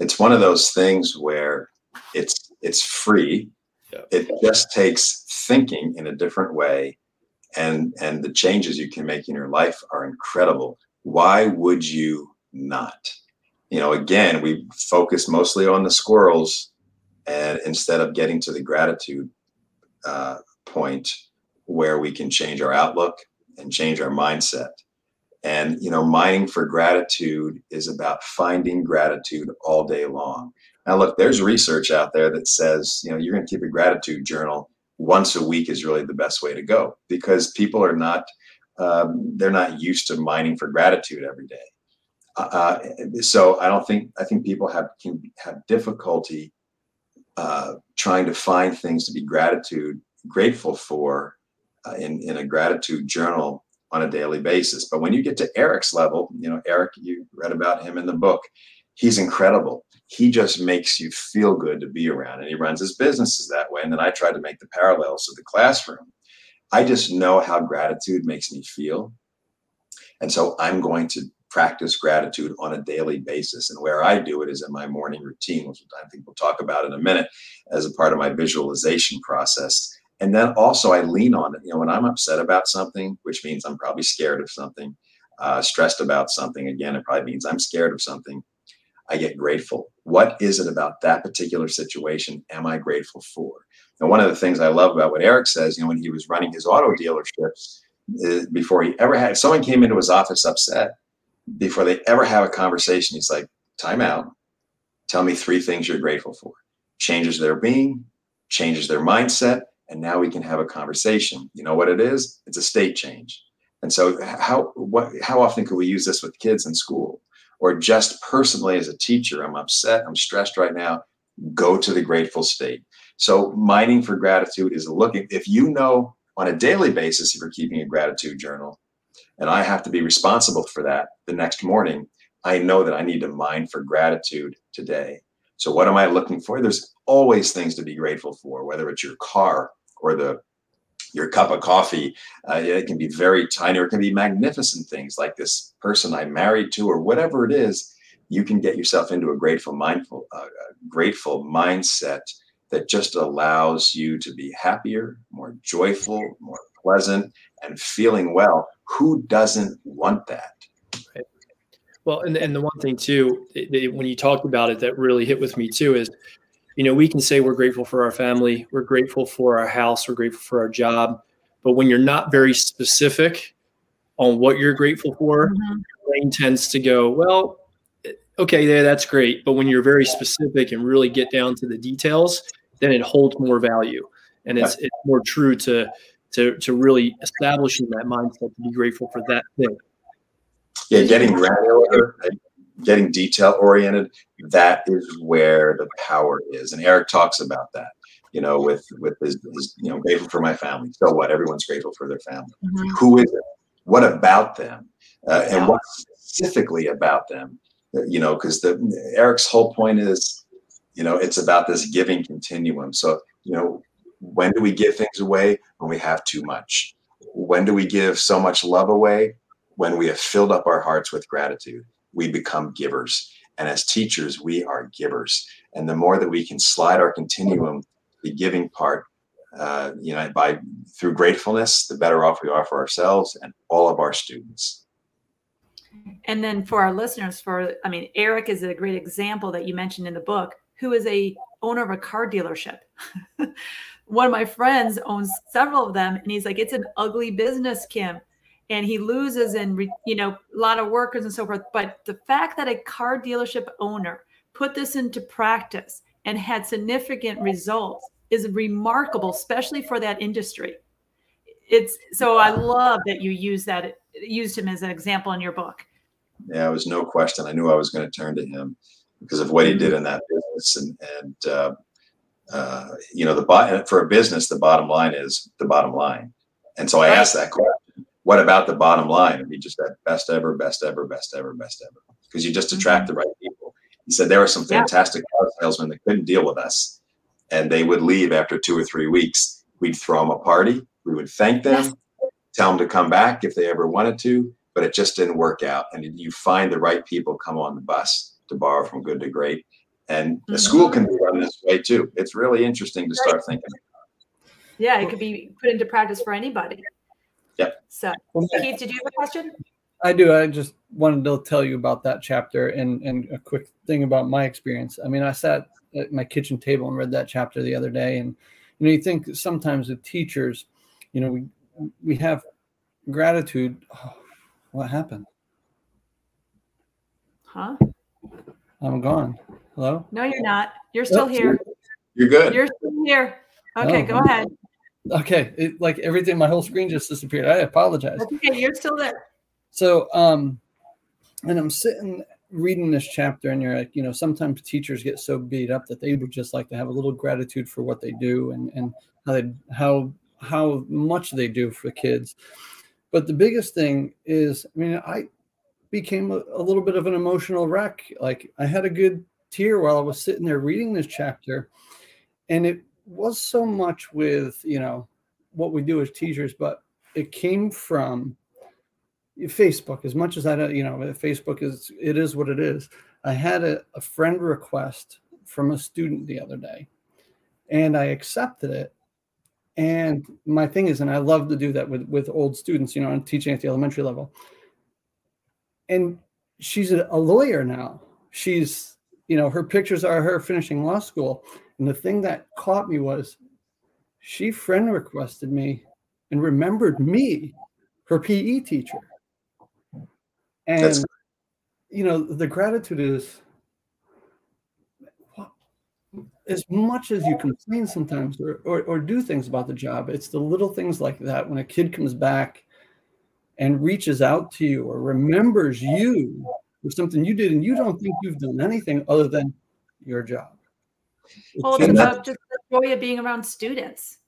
it's one of those things where it's it's free. Yeah. It just takes thinking in a different way, and and the changes you can make in your life are incredible. Why would you not? You know, again, we focus mostly on the squirrels, and instead of getting to the gratitude uh, point where we can change our outlook and change our mindset. And you know, mining for gratitude is about finding gratitude all day long. Now, look, there's research out there that says you know you're going to keep a gratitude journal once a week is really the best way to go because people are not um, they're not used to mining for gratitude every day. Uh, so I don't think I think people have can have difficulty uh, trying to find things to be gratitude grateful for uh, in in a gratitude journal on a daily basis. But when you get to Eric's level, you know, Eric, you read about him in the book. He's incredible. He just makes you feel good to be around, and he runs his businesses that way. And then I tried to make the parallels to the classroom. I just know how gratitude makes me feel. And so I'm going to practice gratitude on a daily basis. And where I do it is in my morning routine, which I think we'll talk about in a minute as a part of my visualization process. And then also I lean on it. You know, when I'm upset about something, which means I'm probably scared of something, uh, stressed about something, again, it probably means I'm scared of something. I get grateful. What is it about that particular situation am I grateful for? And one of the things I love about what Eric says, you know, when he was running his auto dealerships, uh, before he ever had, someone came into his office upset, before they ever have a conversation, he's like, time out. Tell me three things you're grateful for. Changes their being, changes their mindset, and now we can have a conversation. You know what it is? It's a state change. And so how what how often could we use this with kids in school? Or just personally as a teacher, I'm upset, I'm stressed right now, go to the grateful state. So mining for gratitude is looking if you know on a daily basis if you're keeping a gratitude journal and I have to be responsible for that the next morning, I know that I need to mine for gratitude today. So what am I looking for? There's always things to be grateful for, whether it's your car or the your cup of coffee. Uh, it can be very tiny or it can be magnificent things like this person I'm married to or whatever it is. You can get yourself into a grateful, mindful, uh, grateful mindset that just allows you to be happier, more joyful, more pleasant, and feeling well. Who doesn't want that? Well, and, and the one thing too, it, it, when you talked about it, that really hit with me too is, you know, we can say we're grateful for our family, we're grateful for our house, we're grateful for our job, but when you're not very specific on what you're grateful for, Mhm. your brain tends to go, well, okay, yeah, that's great, but when you're very specific and really get down to the details, then it holds more value, and it's it's more true to to to really establishing that mindset to be grateful for that thing. Yeah, getting granular, getting detail oriented, that is where the power is. And Eric talks about that, you know, with with his, his you know, grateful for my family. So what? Everyone's grateful for their family. Mhm. Who is it? What about them? Uh, and what specifically about them? Uh, You know, because the Eric's whole point is, you know, it's about this giving continuum. So, you know, when do we give things away? When we have too much. When do we give so much love away? When we have filled up our hearts with gratitude. We become givers. And as teachers, we are givers. And the more that we can slide our continuum, the giving part, uh, you know, by through gratefulness, the better off we are for ourselves and all of our students. And then for our listeners, for I mean, Eric is a great example that you mentioned in the book, who is a owner of a car dealership. One of my friends owns several of them, and he's like, "It's an ugly business, Kim." And he loses and you know a lot of workers and so forth. But the fact that a car dealership owner put this into practice and had significant results is remarkable, especially for that industry. It's so I love that you use that used him as an example in your book. Yeah, it was no question. I knew I was going to turn to him because of what he did in that business, and and uh, uh, you know the for a business, the bottom line is the bottom line. And so I asked that question: What about the bottom line? And he just said, "Best ever, best ever, best ever, best ever," because you just attract mm-hmm. the right people. He said there were some fantastic yeah. salesmen that couldn't deal with us, and they would leave after two or three weeks. We'd throw them a party. We would thank them, yes. tell them to come back if they ever wanted to, but it just didn't work out. And you find the right people come on the bus to borrow from good to great. And the mm-hmm. school can be run this way too. It's really interesting to start thinking. Yeah, it could be put into practice for anybody. Yep. So, Keith, did you have a question? I do. I just wanted to tell you about that chapter and and a quick thing about my experience. I mean, I sat at my kitchen table and read that chapter the other day. And you know, you think sometimes with teachers, you know, we we have gratitude. Oh, what happened? Huh? I'm gone. Hello? No, you're not. You're still here. You're good. You're still here. Oh, okay, oh, go ahead. Okay, it, like everything, my whole screen just disappeared. I apologize. okay, you're still there. So, um, and I'm sitting reading this chapter and you're like, you know, sometimes teachers get so beat up that they would just like to have a little gratitude for what they do and, and how they, how, how much they do for the kids. But the biggest thing is, I mean, I became a, a little bit of an emotional wreck. Like I had a good tear while I was sitting there reading this chapter. And it was so much with, you know, what we do as teachers, but it came from Facebook, as much as I don't, you know, Facebook is it is what it is. I had a, a friend request from a student the other day, and I accepted it. And my thing is, and I love to do that with with old students, you know, I'm teaching at the elementary level. And she's a, a lawyer now. She's, you know, her pictures are her finishing law school. And the thing that caught me was she friend requested me and remembered me, her PE teacher. And That's- you know, the gratitude is as much as you complain sometimes or, or, or, do things about the job, it's the little things like that when a kid comes back and reaches out to you or remembers you for something you did and you don't think you've done anything other than your job. Well, it's about just the joy of being around students.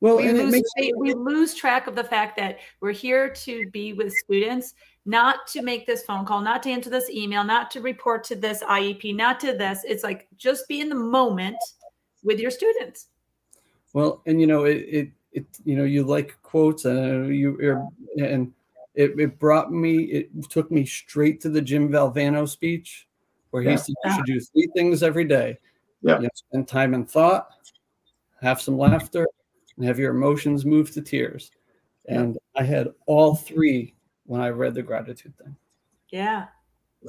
Well, we, lose, makes- we lose track of the fact that we're here to be with students not to make this phone call, not to answer this email, not to report to this IEP, not to this. It's like just be in the moment with your students. Well, and you know, it, it, it you know, you like quotes and you, er, and it, it brought me, it took me straight to the Jim Valvano speech where he yeah. said you should do three things every day. Yeah. You know, spend time and thought, have some laughter, and have your emotions move to tears. And I had all three when I read the gratitude thing. Yeah.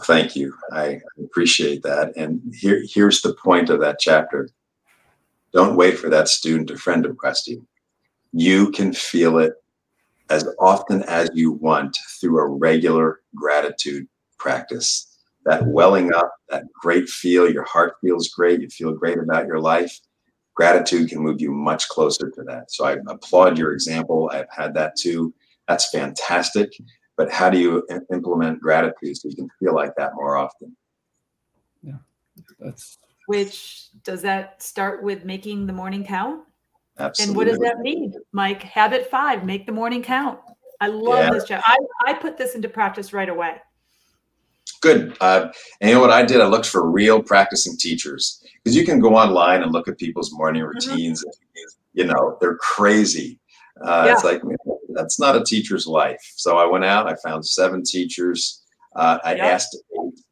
Thank you. I appreciate that. And here, here's the point of that chapter. Don't wait for that student or friend to request you. You can feel it as often as you want through a regular gratitude practice. That welling up, that great feel, your heart feels great, you feel great about your life. Gratitude can move you much closer to that. So I applaud your example. I've had that too. That's fantastic but how do you implement gratitude so you can feel like that more often yeah that's which does that start with making the morning count Absolutely. and what does that mean mike habit five make the morning count i love yeah. this job I, I put this into practice right away good uh, and you know what i did i looked for real practicing teachers because you can go online and look at people's morning mm-hmm. routines mm-hmm. you know they're crazy uh, yeah. It's like that's not a teacher's life. So I went out. I found seven teachers. Uh, I yeah. asked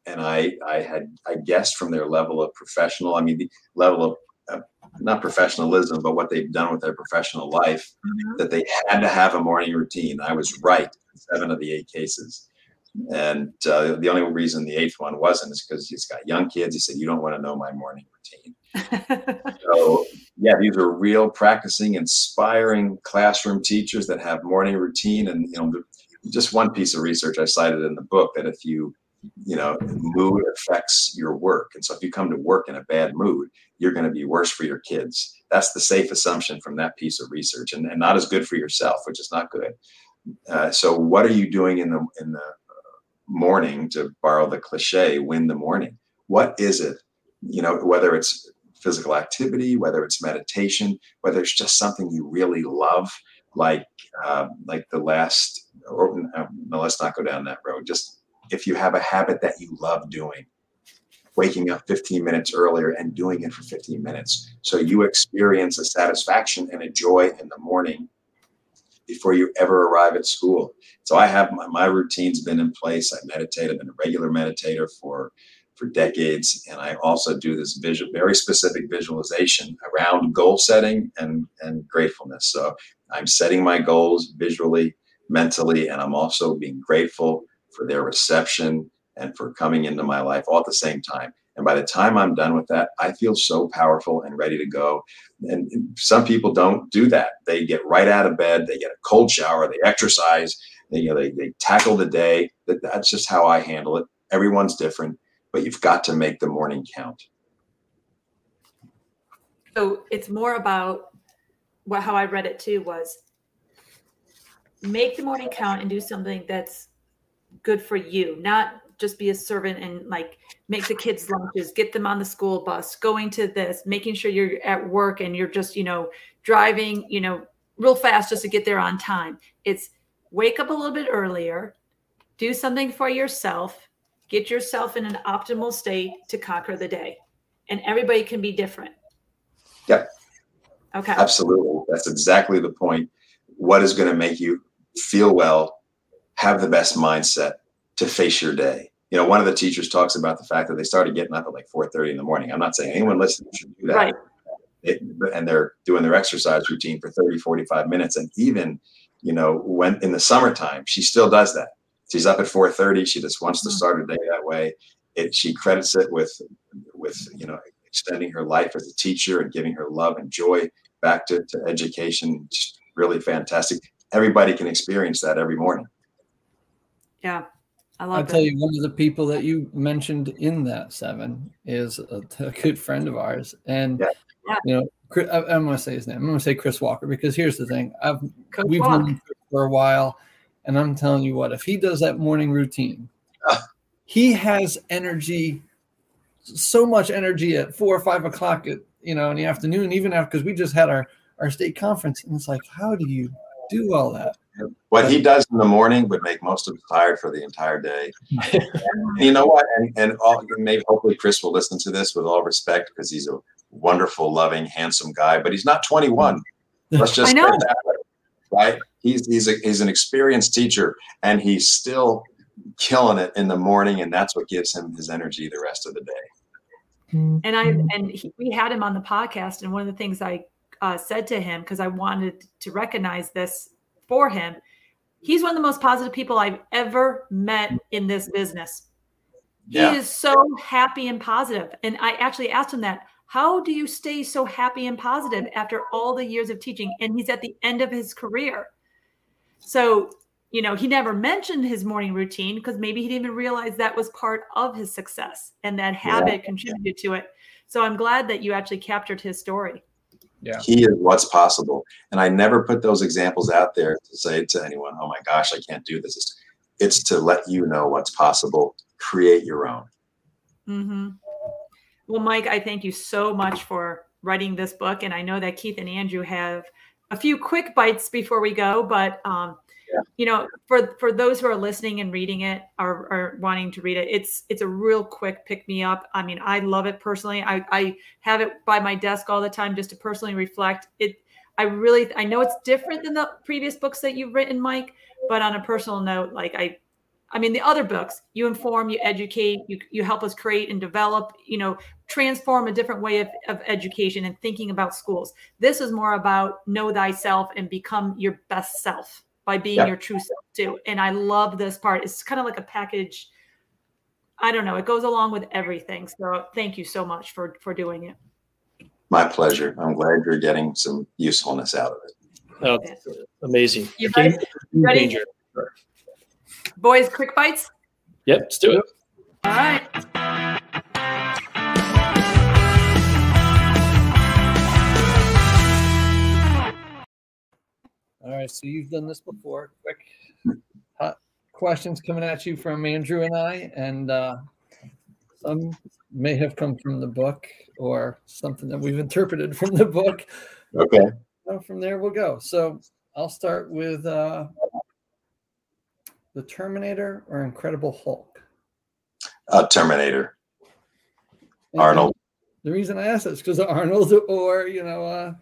and I I had I guessed from their level of professional. I mean, the level of uh, not professionalism, but what they've done with their professional life, Mhm. that they had to have a morning routine. I was right in seven of the eight cases. And uh, the only reason the eighth one wasn't is because he's got young kids. He said, You don't want to know my morning routine. So, yeah, these are real practicing, inspiring classroom teachers that have morning routine. And, you know, just one piece of research I cited in the book that if you, you know, mood affects your work. And so if you come to work in a bad mood, you're going to be worse for your kids. That's the safe assumption from that piece of research and, and not as good for yourself, which is not good. Uh, so what are you doing in the, in the morning to borrow the cliche, win the morning? What is it? You know, whether it's physical activity, whether it's meditation, whether it's just something you really love, like uh, like the last. Or uh, no, let's not go down that road. Just if you have a habit that you love doing, waking up 15 minutes earlier and doing it for 15 minutes, so you experience a satisfaction and a joy in the morning before you ever arrive at school. So I have my, my routine's been in place. I meditate. I've been a regular meditator for for decades. And I also do this visual, very specific visualization around goal setting and, and gratefulness. So I'm setting my goals visually, mentally, and I'm also being grateful for their reception and for coming into my life all at the same time. And by the time I'm done with that, I feel so powerful and ready to go. And some people don't do that. They get right out of bed, they get a cold shower, they exercise, they, you know, they, they tackle the day. That, that's just how I handle it. Everyone's different but you've got to make the morning count. So it's more about what how I read it too was make the morning count and do something that's good for you, not just be a servant and like make the kids lunches, get them on the school bus, going to this, making sure you're at work and you're just, you know, driving, you know, real fast just to get there on time. It's wake up a little bit earlier, do something for yourself, get yourself in an optimal state to conquer the day. And everybody can be different. yeah Okay. Absolutely. That's exactly the point. What is going to make you feel well, have the best mindset to face your day? You know, one of the teachers talks about the fact that they started getting up at like 4:30 in the morning. I'm not saying anyone listening should do that. Right. It, and they're doing their exercise routine for 30, 45 minutes. And even, you know, when in the summertime, she still does that. She's up at 4:30. She just wants to mm-hmm. start her day that way. It, she credits it with, with you know, extending her life as a teacher and giving her love and joy back to, to education. Just really fantastic. Everybody can experience that every morning. Yeah. I I'll love tell you, one of the people that you mentioned in that seven is a, a good friend of ours, and Yeah. Yeah. you know, Chris, I, I'm going to say his name. I'm going to say Chris Walker because here's the thing: I've Coach we've Walk. known Chris for a while, and I'm telling you what, if he does that morning routine, he has energy, so much energy at four or five o'clock at you know in the afternoon, even after because we just had our our state conference, and it's like, how do you do all that? What he does in the morning would make most of us tired for the entire day. And you know what? And and all, maybe hopefully Chris will listen to this with all respect because he's a wonderful, loving, handsome guy. But he's not 21. Let's just I say know. that, right? He's he's a, he's an experienced teacher, and he's still killing it in the morning, and that's what gives him his energy the rest of the day. and I and he, we had him on the podcast, and one of the things I uh, said to him because I wanted to recognize this for him, he's one of the most positive people I've ever met in this business. He is so happy and positive, and I actually asked him that. How do you stay so happy and positive after all the years of teaching? And he's at the end of his career. So, you know, he never mentioned his morning routine because maybe he didn't even realize that was part of his success and that habit contributed to it. So I'm glad that you actually captured his story. Yeah. He is what's possible, and I never put those examples out there to say to anyone, "Oh my gosh, I can't do this." It's, it's to let you know what's possible. Create your own. mm-hmm. Well, Mike, I thank you so much for writing this book. And I know that Keith and Andrew have a few quick bites before we go, but um, You know, for for those who are listening and reading it or, or wanting to read it, it's it's a real quick pick me up. I mean, I love it personally. I, I have it by my desk all the time just to personally reflect. It I really I know it's different than the previous books that you've written, Mike, but on a personal note, like I I mean, the other books, you inform, you educate, you, you help us create and develop, you know, transform a different way of, of education and thinking about schools. This is more about know thyself and become your best self by being your true self too. And I love this part. It's kind of like a package. I don't know. It goes along with everything. So thank you so much for for doing it. My pleasure. I'm glad you're getting some usefulness out of it. Oh, amazing. You guys ready? Danger. Boys, quick bites? Yep, let's do it. All right. All right, so you've done this before. Quick hot questions coming at you from Andrew and I, and uh, some may have come from the book or something that we've interpreted from the book. Okay. So from there we'll go. So I'll start with uh, the Terminator or Incredible Hulk? Uh, Terminator. And Arnold. The reason I ask is because Arnold or, you know, uh,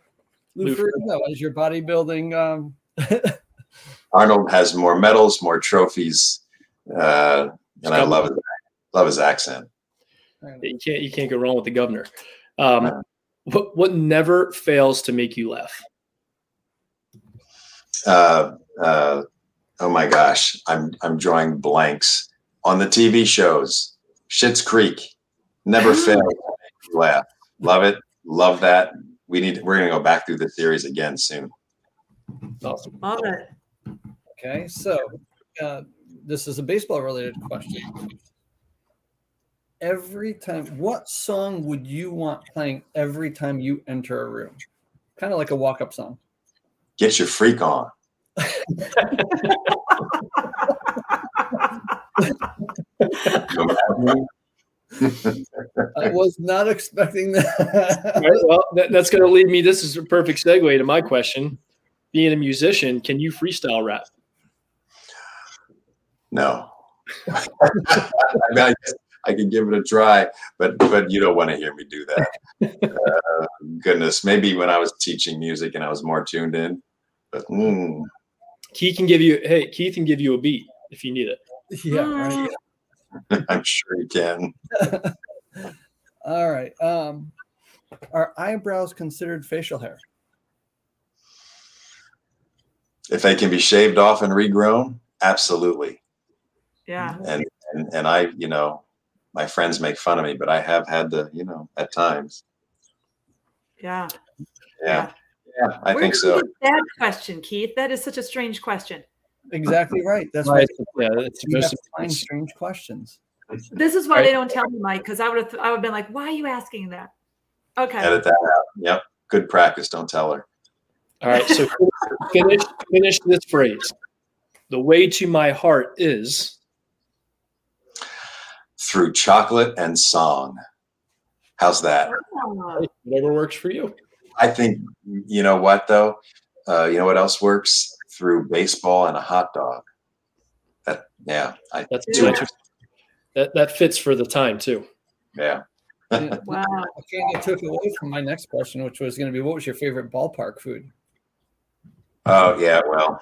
Lou, Lou Ferrigno as your bodybuilding. Um... Arnold has more medals, more trophies, uh, and I love his, love his accent. You can't you can't go wrong with the governor. Um, what what never fails to make you laugh? Uh, uh, oh my gosh, I'm I'm drawing blanks on the TV shows. Schitt's Creek never fails to laugh. Love it. Love that. We need. We're gonna go back through the series again soon. Awesome. Love it. Okay, so uh, this is a baseball related question. Every time, what song would you want playing every time you enter a room? Kind of like a walk up song. Get your freak on. I was not expecting that. right, well, that, that's going to lead me. This is a perfect segue to my question. Being a musician, can you freestyle rap? No. I, mean, I, I could give it a try, but but you don't want to hear me do that. Uh, goodness, maybe when I was teaching music and I was more tuned in, but mm, Keith can give you hey Keith can give you a beat if you need it. Yeah, right. I'm sure he can. All right. Um, are eyebrows considered facial hair? If they can be shaved off and regrown, absolutely. Yeah. And and and I, you know, my friends make fun of me, but I have had the, you know, at times. Yeah. Yeah. Yeah, I Where think so. That question, Keith. That is such a strange question. Exactly right. That's right. Yeah, it's you have to find strange questions. This is why right. they don't tell me, Mike, because I would have I would have been like, why are you asking that? Okay. Edit that out. Yep. Good practice. Don't tell her. All right. So finish finish this phrase. The way to my heart is through chocolate and song. How's that? Whatever works for you. I think you know what though. Uh, you know what else works through baseball and a hot dog. That yeah, I, that's too interesting. that that fits for the time too. Yeah. wow. Okay, I took away from my next question, which was going to be, what was your favorite ballpark food? Oh yeah, well,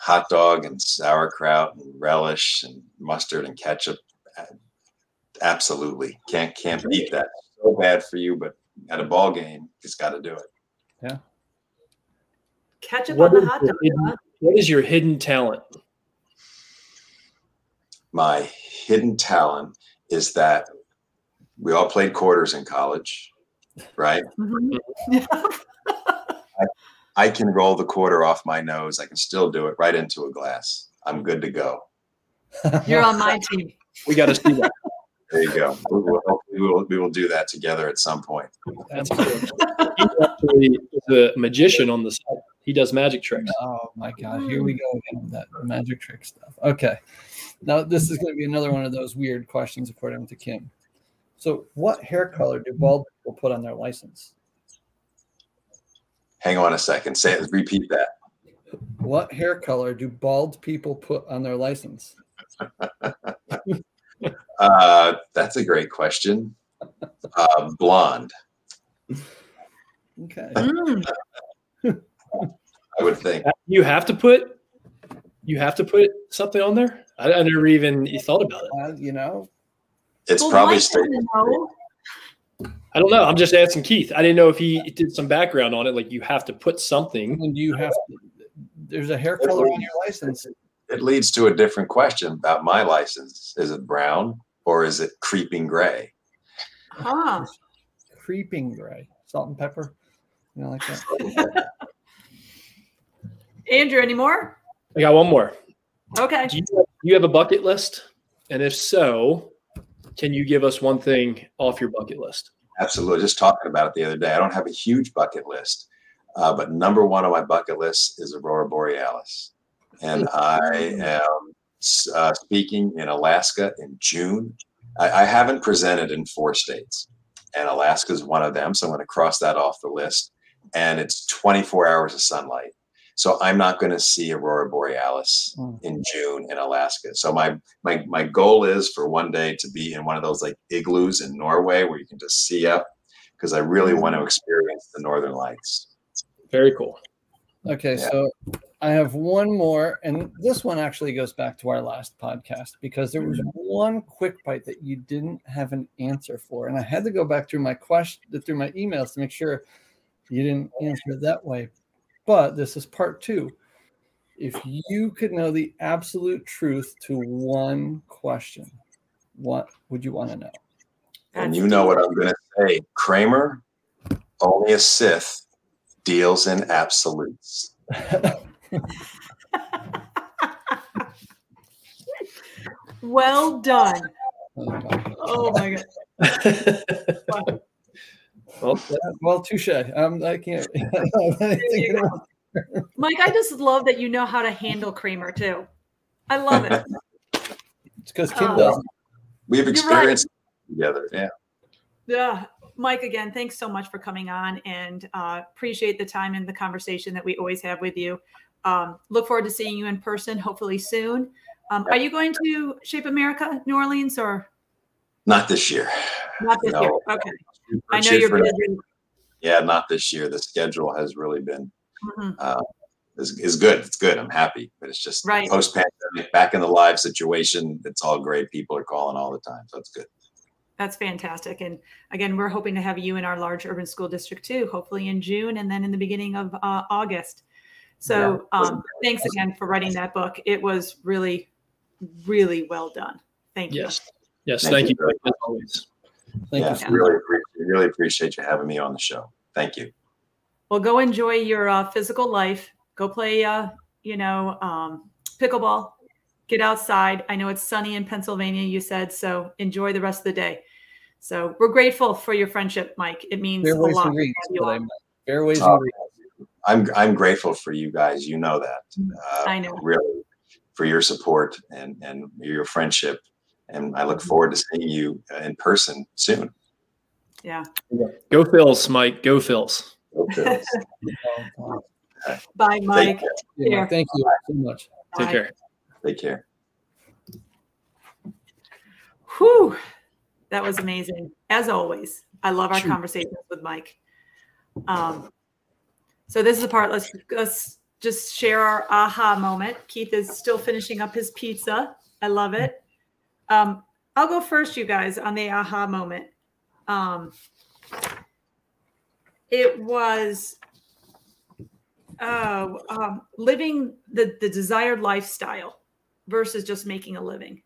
hot dog and sauerkraut and relish and mustard and ketchup. Absolutely, can't can't beat that. So bad for you, but at a ball game, just got to do it. Yeah. Ketchup what on the hot dog. Hidden, what is your hidden talent? My hidden talent is that we all played quarters in college, right? Mm-hmm. I, I can roll the quarter off my nose. I can still do it right into a glass. I'm good to go. You're on my team. We got to see that. There you go. We will, we will, we will do that together at some point. That's cool. He's actually a magician on the side. He does magic tricks. Oh my god! Here we go again with that magic trick stuff. Okay, now this is going to be another one of those weird questions, according to Kim. So, what hair color do bald people put on their license? Hang on a second. Say it. Repeat that. What hair color do bald people put on their license? Uh, that's a great question. Uh, blonde. Okay. I would think. You have to put You have to put something on there. I, I never even thought about it. Uh, you know, It's Well, probably Mike know. I don't know. I'm just asking Keith. I didn't know if he did some background on it. Like you have to put something. and you have to, there's a hair color on your license. It leads to a different question about my license. Is it brown or is it creeping gray? Huh. Creeping gray, salt and pepper. You know, like that. Andrew, any more? I got one more. Okay. Do you, do you have a bucket list? And if so, can you give us one thing off your bucket list? Absolutely. Just talking about it the other day. I don't have a huge bucket list, uh, but number one on my bucket list is Aurora Borealis. And I am uh, speaking in Alaska in June. I, I haven't presented in four states, and Alaska is one of them. So I'm going to cross that off the list. And it's 24 hours of sunlight. So I'm not going to see Aurora Borealis Mm. in June in Alaska. So my my my goal is for one day to be in one of those like igloos in Norway where you can just see up because I really want to experience the northern lights. Very cool. Okay, Yeah. so I have one more, and this one actually goes back to our last podcast because there was one quick bite that you didn't have an answer for, and I had to go back through my question through my emails to make sure you didn't answer it that way. But this is part two. If you could know the absolute truth to one question, what would you want to know? And you know what I'm going to say. Kramer, only a Sith, deals in absolutes. Well done. Oh, my Oh my god. well, God. well, touche. Um, I can't. Mike, I just love that you know how to handle Kramer too. I love it. It's because Kim Oh. doesn't. We've You're right. experienced together. Yeah. Yeah. Mike, again, thanks so much for coming on and uh, appreciate the time and the conversation that we always have with you. Um, look forward to seeing you in person, hopefully soon. Um, are you going to Shape America, New Orleans, or Not this year. not this No. year? Okay. I know you're for next- busy. Yeah, not this year. The schedule has really been Mhm. uh, is, is good. It's good. I'm happy, but it's just Right. post pandemic, back in the live situation. It's all great. People are calling all the time, so it's good. That's fantastic. And again, we're hoping to have you in our large urban school district too, hopefully in June and then in the beginning of uh, August. So um, thanks again for writing that book. It was really, really well done. Thank you. yes. Yes. Thank Thank, you. you. As always. Thank yeah, you. so really appreciate, really appreciate you having me on the show. Thank you. Well, go enjoy your uh, physical life. Go play, uh, you know, um, pickleball. Get outside. I know it's sunny in Pennsylvania, you said, so enjoy the rest of the day. So we're grateful for your friendship, Mike. It means a Fairways lot. and to greens you today. on. Fairways and greens. I'm I'm grateful for you guys. You know that. Uh, I know. Really, for your support and and your friendship, and I look forward to seeing you uh, in person soon. Yeah. Go Phils, Mike. Go Phils. Okay. Bye, Mike. Yeah, Thank you so much. Take care. Take care. Whew. That was amazing. As always, I love our Shoot. conversations with Mike. Um, so this is the part. Let's let's just share our aha moment. Keith is still finishing up his pizza. I love it. Um, I'll go first, you guys, on the aha moment. Um, it was uh, um, living the the desired lifestyle versus just making a living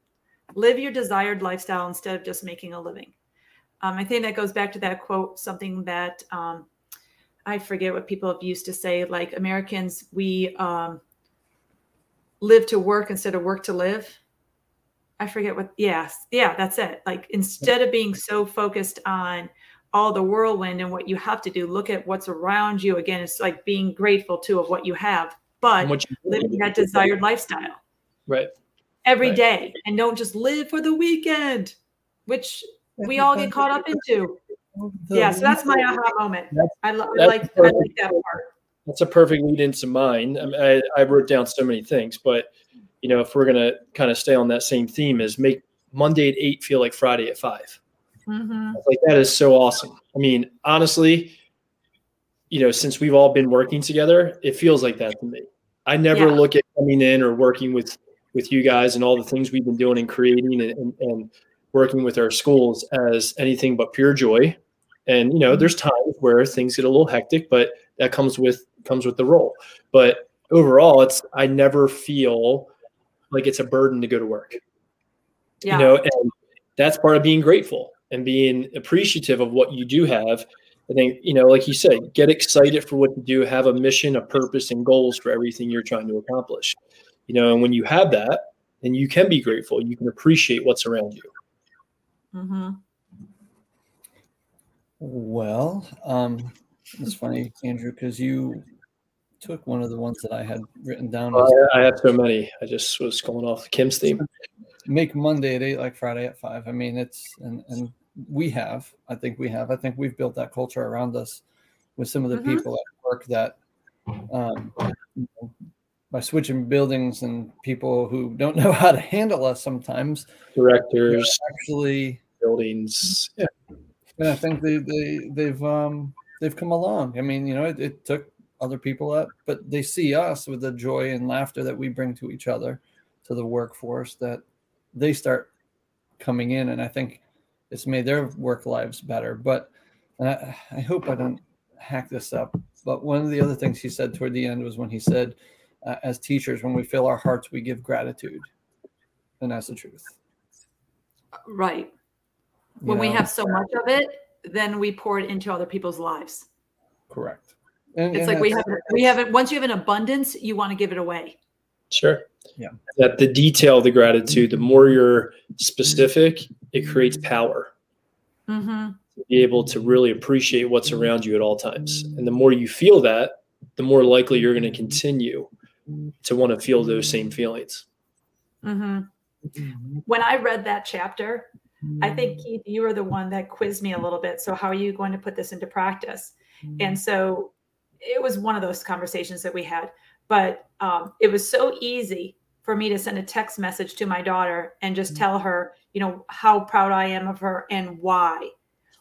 live your desired lifestyle instead of just making a living. Um, I think that goes back to that quote, something that um, I forget what people have used to say, like Americans, we um, live to work instead of work to live. I forget what, yes, yeah, that's it. Like instead of being so focused on all the whirlwind and what you have to do, look at what's around you. Again, it's like being grateful too of what you have, but you- living that desired lifestyle Right. every Right. day and don't just live for the weekend, which we all get caught up into. Yeah, so that's my aha moment. I, lo- I like I like that part. That's a perfect lead into mine. I, mean, I, I wrote down so many things, but you know, if we're gonna kind of stay on that same theme, is make Monday at eight feel like Friday at five. Mhm. Like that is so awesome. I mean, honestly, you know, since we've all been working together, it feels like that to me. I never Yeah. look at coming in or working with with you guys and all the things we've been doing and creating and, and, and working with our schools as anything but pure joy. And you know, there's times where things get a little hectic, but that comes with comes with the role. But overall, it's I never feel like it's a burden to go to work. Yeah. You know, and that's part of being grateful and being appreciative of what you do have. I think, you know, like you said, get excited for what you do, have a mission, a purpose, and goals for everything you're trying to accomplish. You know, and when you have that, then you can be grateful. You can appreciate what's around you. hmm Well, um, it's funny, Andrew, because you took one of the ones that I had written down. as I, I have so many. I just was going off Kim's theme. make Monday at eight, like Friday at five. I mean, it's and and we have. I think we have. I think we've built that culture around us with some of the Mhm. people at work that, um, you know, by switching buildings and people who don't know how to handle us sometimes, Directors, actually, buildings. Yeah. and I think they they they've um they've come along. I mean, you know, it, it took other people up, but they see us with the joy and laughter that we bring to each other, to the workforce that they start coming in, and I think it's made their work lives better. But and I, I hope I don't hack this up. But one of the other things he said toward the end was when he said, uh, "As teachers, when we fill our hearts, we give gratitude," and that's the truth. Right. You When we have so much of it, then we pour it into other people's lives. correct. And, It's and like we have that's- we have it once you have an abundance, you want to give it away. Sure. Yeah. That the detail, the gratitude, the more you're specific, it creates power. Mm-hmm. to be able to really appreciate what's around you at all times. And the more you feel that, the more likely you're going to continue to want to feel those same feelings. Mm-hmm. When I read that chapter, I think Keith, you were the one that quizzed me a little bit. So how are you going to put this into practice? And so it was one of those conversations that we had. But um, it was so easy for me to send a text message to my daughter and just tell her, you know, how proud I am of her and why.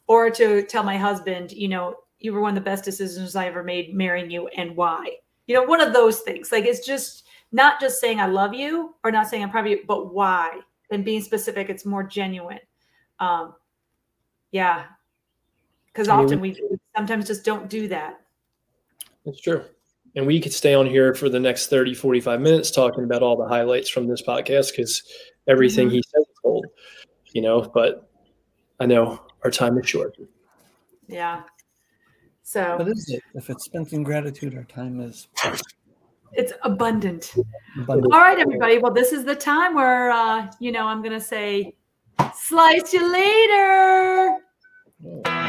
Or to tell my husband, you know, you were one of the best decisions I ever made marrying you and why. You know, one of those things. Like it's just not just saying I love you or not saying I'm proud of you, but why. And being specific, it's more genuine. Um, yeah. Because often we sometimes just don't do that. That's true. And we could stay on here for the next 30, 45 minutes talking about all the highlights from this podcast because everything Mhm. he said is gold, you know, but I know our time is short. Yeah. So What is it? If it's spent in gratitude, our time is it's abundant. abundant. All right, everybody. Well, this is the time where, uh, you know, I'm going to say, slice you later. Oh.